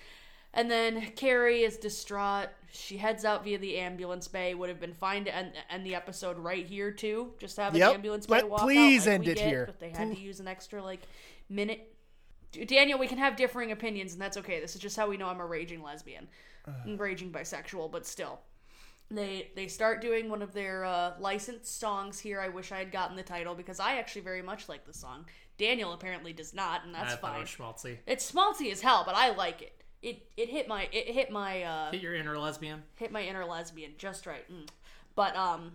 And then Kerry is distraught. She heads out via the ambulance bay. Would have been fine to end, end the episode right here too. Just have an ambulance bay Let- walk please out like end it get, here. But they had to use an extra like minute. Daniel, we can have differing opinions, and that's okay. This is just how we know I'm a raging lesbian, I'm raging bisexual, but still. They they start doing one of their uh, licensed songs here. I wish I had gotten the title because I actually very much like the song. Daniel apparently does not, and that's I thought fine. it was schmaltzy. It's schmaltzy as hell, but I like it. It it hit my it hit my uh Hit your inner lesbian. hit my inner lesbian just right. Mm. But um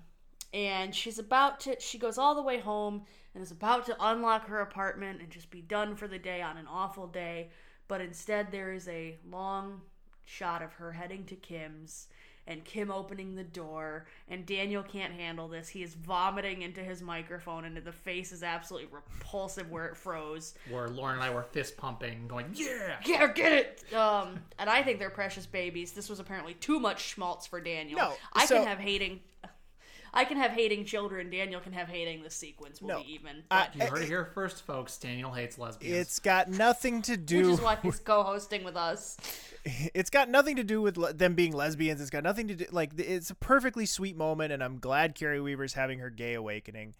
and she's about to she goes all the way home and is about to unlock her apartment and just be done for the day on an awful day, but instead there is a long shot of her heading to Kim's and Kim opening the door and Daniel can't handle this. He is vomiting into his microphone and the face is absolutely repulsive where it froze. Where Lauren and I were fist pumping, going, "Yeah, Yeah, get it. Um, and I think they're precious babies. This was apparently too much schmaltz for Daniel. No, I so- can have hating. I can have hating children. Daniel can have hating the sequence. We'll No, be even. I- But, You heard it here first, folks. Daniel hates lesbians. It's got nothing to do. which is why he's co-hosting with us. it's got nothing to do with le- them being lesbians. It's got nothing to do like it's a perfectly sweet moment, and I'm glad Kerry Weaver's having her gay awakening.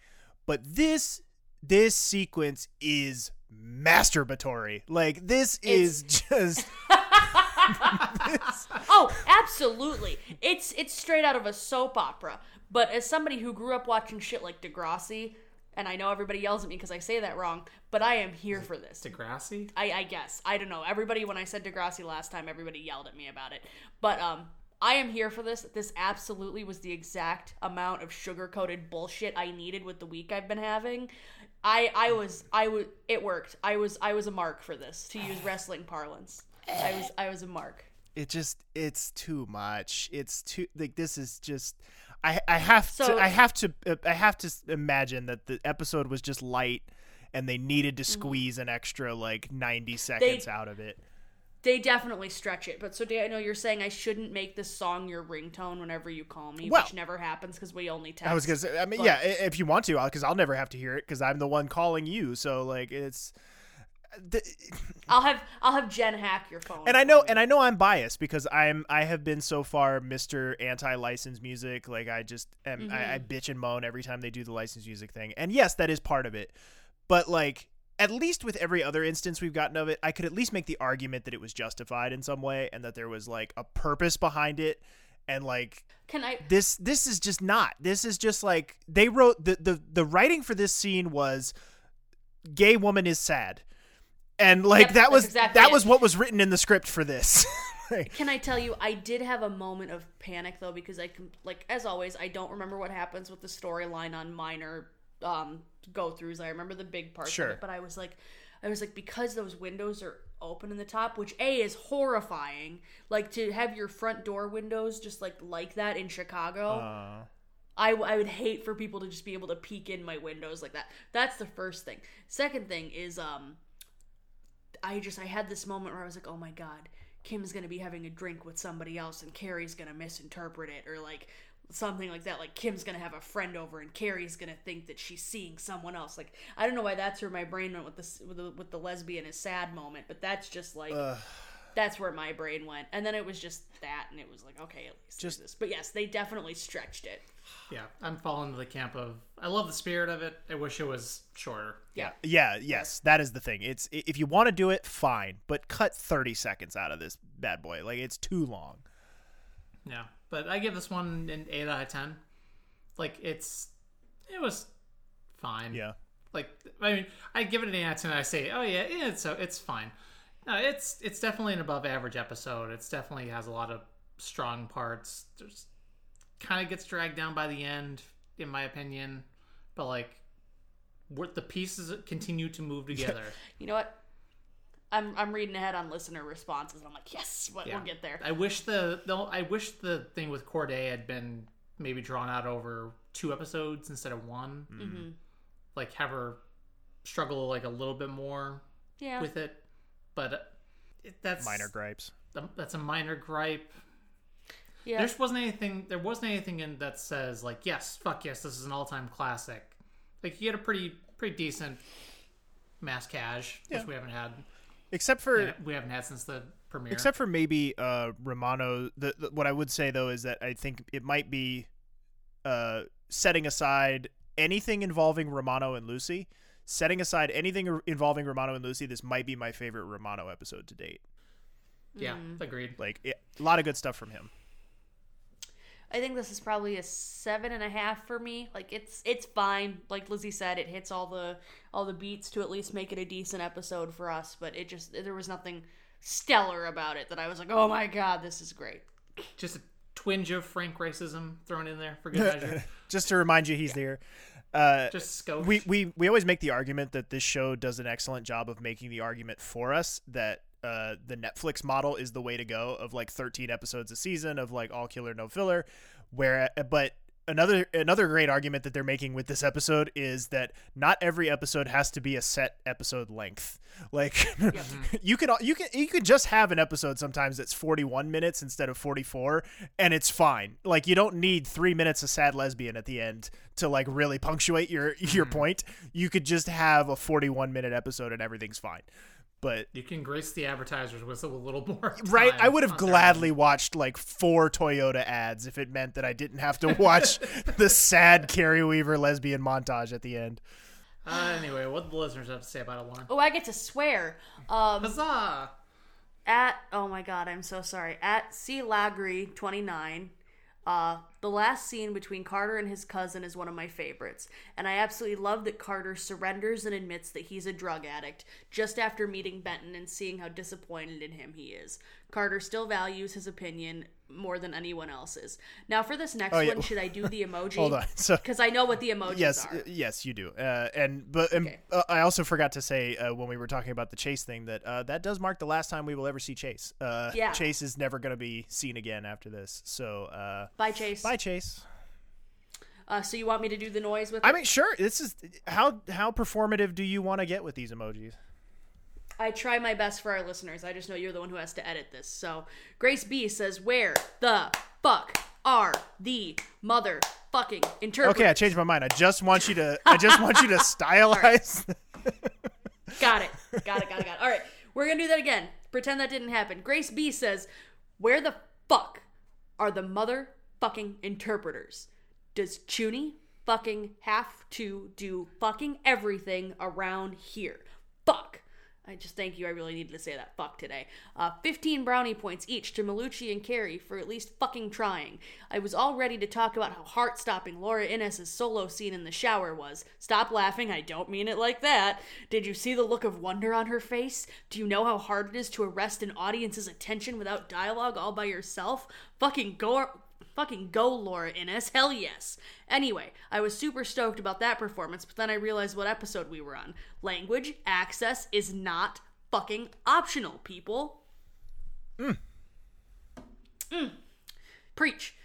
But this this sequence is masturbatory. Like this is just Oh, absolutely. It's it's straight out of a soap opera. But as somebody who grew up watching shit like Degrassi, and I know everybody yells at me because I say that wrong, but I am here for this. Degrassi. I, I guess. I don't know. Everybody, when I said Degrassi last time, everybody yelled at me about it. But um, I am here for this. This absolutely was the exact amount of sugar coated bullshit I needed with the week I've been having. I I was I was it worked. I was I was a mark for this to use wrestling parlance. I was I was a mark. It just it's too much. It's too like this is just I I have So- to I have to uh, I have to imagine that the episode was just light and they needed to squeeze an extra like 90 seconds out of it. They definitely stretch it. But so I know you're saying I shouldn't make this song your ringtone whenever you call me, Well- which never happens because we only text. I was gonna say, I mean, But- yeah, if you want to, because I'll never have to hear it because I'm the one calling you. So like, it's, the, I'll have I'll have Jen hack your phone. and I know, and I know I'm biased because I'm, I have been so far Mister Anti-License Music. Like I just, am, I, I Mm-hmm. bitch and moan every time they do the license music thing. And yes, that is part of it, but like. At least with every other instance we've gotten of it, I could at least make the argument that it was justified in some way and that there was like a purpose behind it and like Can I this this is just not this is just like they wrote the the, the writing for this scene was gay woman is sad and like Yep, that was exactly that it. was what was written in the script for this Like, Can I tell you, I did have a moment of panic though because I like as always, I don't remember what happens with the storyline on minor um go throughs. I remember the big parts Sure. of it, but I was like, I was like because those windows are open in the top, which a is horrifying. Like to have your front door windows just like like that in Chicago. uh, I, I would hate for people to just be able to peek in my windows like that. That's the first thing. Second thing is um I just I had this moment where I was like, "Oh my god, Kim's to be having a drink with somebody else and Kerry's to misinterpret it or like something like that. Like Kim's to have a friend over and Kerry's to think that she's seeing someone else." Like I don't know why that's where my brain went with this with the, with the lesbian is sad moment, but that's just like that's where my brain went. And then it was just that and it was like, "Okay, at least Just- just this." But yes, they definitely stretched it. Yeah, I'm falling into the camp of I love the spirit of it. I wish it was shorter. Yeah. yeah yes that is the thing it's if you want to do it fine but cut 30 seconds out of this bad boy like it's too long Yeah, but I give this one an eight out of ten. Like it's, it was fine. yeah Like I mean, I give it an eight out of ten. And I say, oh yeah, yeah, it's so it's fine. No, it's it's definitely an above average episode. It's definitely has a lot of strong parts. There's kind of gets dragged down by the end, in my opinion, but like, what the pieces continue to move together. You know what? I'm I'm reading ahead on listener responses, and I'm like, yes, but Yeah. we'll get there. I wish the no, I wish the thing with Corday had been maybe drawn out over two episodes instead of one. Mhm. Like have her struggle like a little bit more Yeah. with it, but uh, it, that's Minor gripes. That's a minor gripe. Yeah. There wasn't anything. There wasn't anything in that says like, yes, fuck yes, this is an all-time classic. Like you get a pretty pretty decent mass cash, Yeah. which we haven't had. Except for yeah, we haven't had since the premiere. Except for maybe uh, Romano. The, the, what I would say though is that I think it might be uh, setting aside anything involving Romano and Lucy. Setting aside anything involving Romano and Lucy, this might be my favorite Romano episode to date. yeah, Mm. agreed. Like it, a lot of good stuff from him. I think this is probably a seven and a half for me. Like it's it's fine. Like Lizzie said, it hits all the all the beats to at least make it a decent episode for us. But it just there was nothing stellar about it that I was like, oh my god, this is great. Just a twinge of Frank racism thrown in there for good measure. Just to remind you, he's there. Uh, Just scope. we, we we always make the argument that this show does an excellent job of making the argument for us that uh, the Netflix model is the way to go of like 13 episodes a season of like all killer no filler. Where but another another great argument that they're making with this episode is that not every episode has to be a set episode length. Like mm-hmm. you could you can you could just have an episode sometimes that's 41 minutes instead of 44 and it's fine. Like you don't need 3 minutes of sad lesbian at the end to like really punctuate your your mm-hmm. point. You could just have a 41 minute episode and everything's fine. But you can grace the advertisers with a little more. right, I would have on their gladly watched like four Toyota ads if it meant that I didn't have to watch the sad Kerry Weaver lesbian montage at the end. Uh, anyway, what the listeners have to say about it, Oh, I get to swear. Um, Huzzah! At oh my god, I'm so sorry. At C Lagry 29. Uh, the last scene between Carter and his cousin is one of my favorites, and I absolutely love that Carter surrenders and admits that he's a drug addict just after meeting Benton and seeing how disappointed in him he is. Carter still values his opinion more than anyone else's. Now, for this next Oh, yeah. one, should I do the emoji? Hold on. So- because I know what the emojis yes, are. yes, you do. Uh, and but and, uh, I also forgot to say uh, when we were talking about the Chase thing that uh, that does mark the last time we will ever see Chase. Uh, Yeah. Chase is never going to be seen again after this. So uh, Bye, Chase. bye, Chase. Uh, so you want me to do the noise with? I it? mean, sure. This is how how performative do you want to get with these emojis? I try my best for our listeners. I just know you're the one who has to edit this. So Grace B says, "Where the fuck are the motherfucking interpreters?" Okay, I changed my mind. I just want you to. I just want you to stylize. Got it. Got it. Got it. Got it. All right, we're gonna do that again. Pretend that didn't happen. Grace B says, "Where the fuck are the motherfucking interpreters? Does Chuny fucking have to do fucking everything around here? Fuck." I just thank you. I really needed to say that fuck today. Uh, 15 brownie points each to Malucci and Kerry for at least fucking trying. I was all ready to talk about how heart stopping Laura Innes' solo scene in the shower was. Stop laughing, I don't mean it like that. Did you see the look of wonder on her face? Do you know how hard it is to arrest an audience's attention without dialogue all by yourself? Fucking go. Fucking go, Laura Innes. Hell yes. Anyway, I was super stoked about that performance, but then I realized what episode we were on. Language access is not fucking optional, people. Mm. Preach.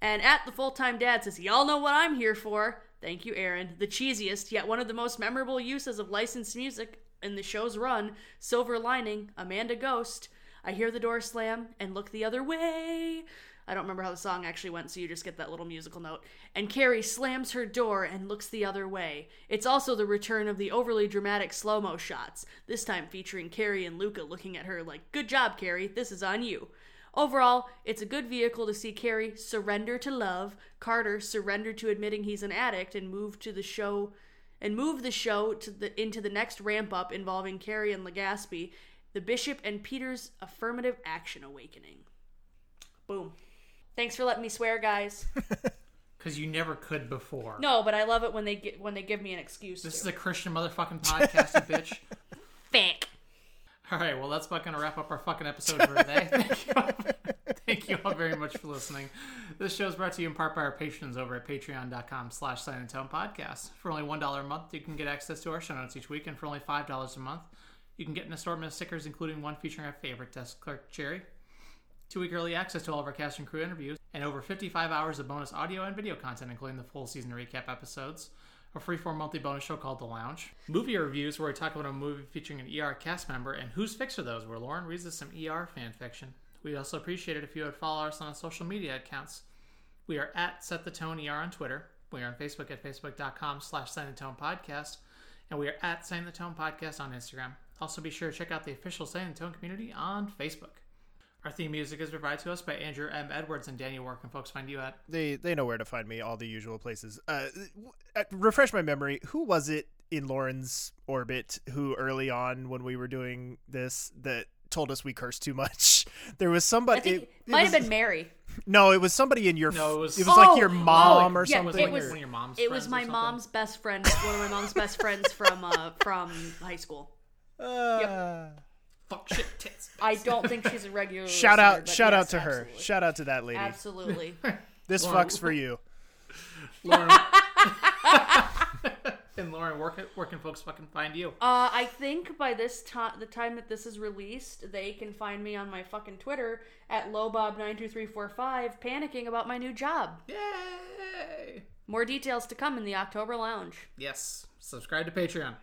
And at the full time dad says, Y'all know what I'm here for. Thank you, Aaron. The cheesiest, yet one of the most memorable uses of licensed music in the show's run Silver Lining, Amanda Ghost. I hear the door slam and look the other way. I don't remember how the song actually went, so you just get that little musical note. And Kerry slams her door and looks the other way. It's also the return of the overly dramatic slow mo shots, this time featuring Kerry and Luca looking at her like, Good job, Kerry, this is on you. Overall, it's a good vehicle to see Kerry surrender to love, Carter surrender to admitting he's an addict, and move to the show and move the show to the into the next ramp up involving Kerry and Legaspi, the Bishop and Peter's affirmative action awakening. Boom. Thanks for letting me swear, guys. Because you never could before. No, but I love it when they get when they give me an excuse. This to. is a Christian motherfucking podcast, you bitch. Fank. All right, well, that's about going to wrap up our fucking episode for today. Thank you, Thank you all very much for listening. This show is brought to you in part by our patrons over at patreon.com slash Sign and Tone Podcast. For only $1 a month, you can get access to our show notes each week, and for only $5 a month, you can get an assortment of stickers, including one featuring our favorite desk clerk, Jerry, two week early access to all of our cast and crew interviews, and over 55 hours of bonus audio and video content, including the full season recap episodes, a freeform monthly bonus show called The Lounge, movie reviews where we talk about a movie featuring an ER cast member, and Whose Fix Are Those, where Lauren reads us some ER fan fiction. We'd also appreciate it if you would follow us on our social media accounts. We are at Set the Tone ER on Twitter. We are on Facebook at facebook.com slash Sign the Tone Podcast. And we are at Sign the Tone Podcast on Instagram. Also be sure to check out the official Sign the Tone community on Facebook. Our theme music is provided to us by Andrew M. Edwards and Daniel. Where can folks find you at? They they know where to find me, all the usual places. Uh, w- uh, refresh my memory. Who was it in Lauren's orbit who early on when we were doing this that told us we cursed too much? There was somebody. I think it- it, it might was- have been Mary. No, it was somebody in your. No, it was- It was like Oh, your mom oh, or yeah, something. It was, One of your mom's it was my mom's best friend. One of my mom's best friends from uh, from high school. Uh, Fuck shit tits. I don't think she's a regular. Shout listener, out! Shout yes, out to her! Shout out to that lady. Absolutely. This Lauren- fucks for you. Lauren. and Lauren, where can, where can folks fucking find you? Uh, I think by this time, the time that this is released, they can find me on my fucking Twitter at lowbob92345, panicking about my new job. Yay! More details to come in the October Lounge. Yes. Subscribe to Patreon.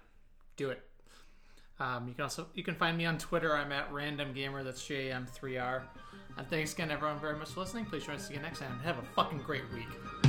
Do it. Um, you can also you can find me on Twitter. I'm at Random Gamer. That's J M 3 R. And thanks again, everyone, very much for listening. Please join us again next time. Have a fucking great week.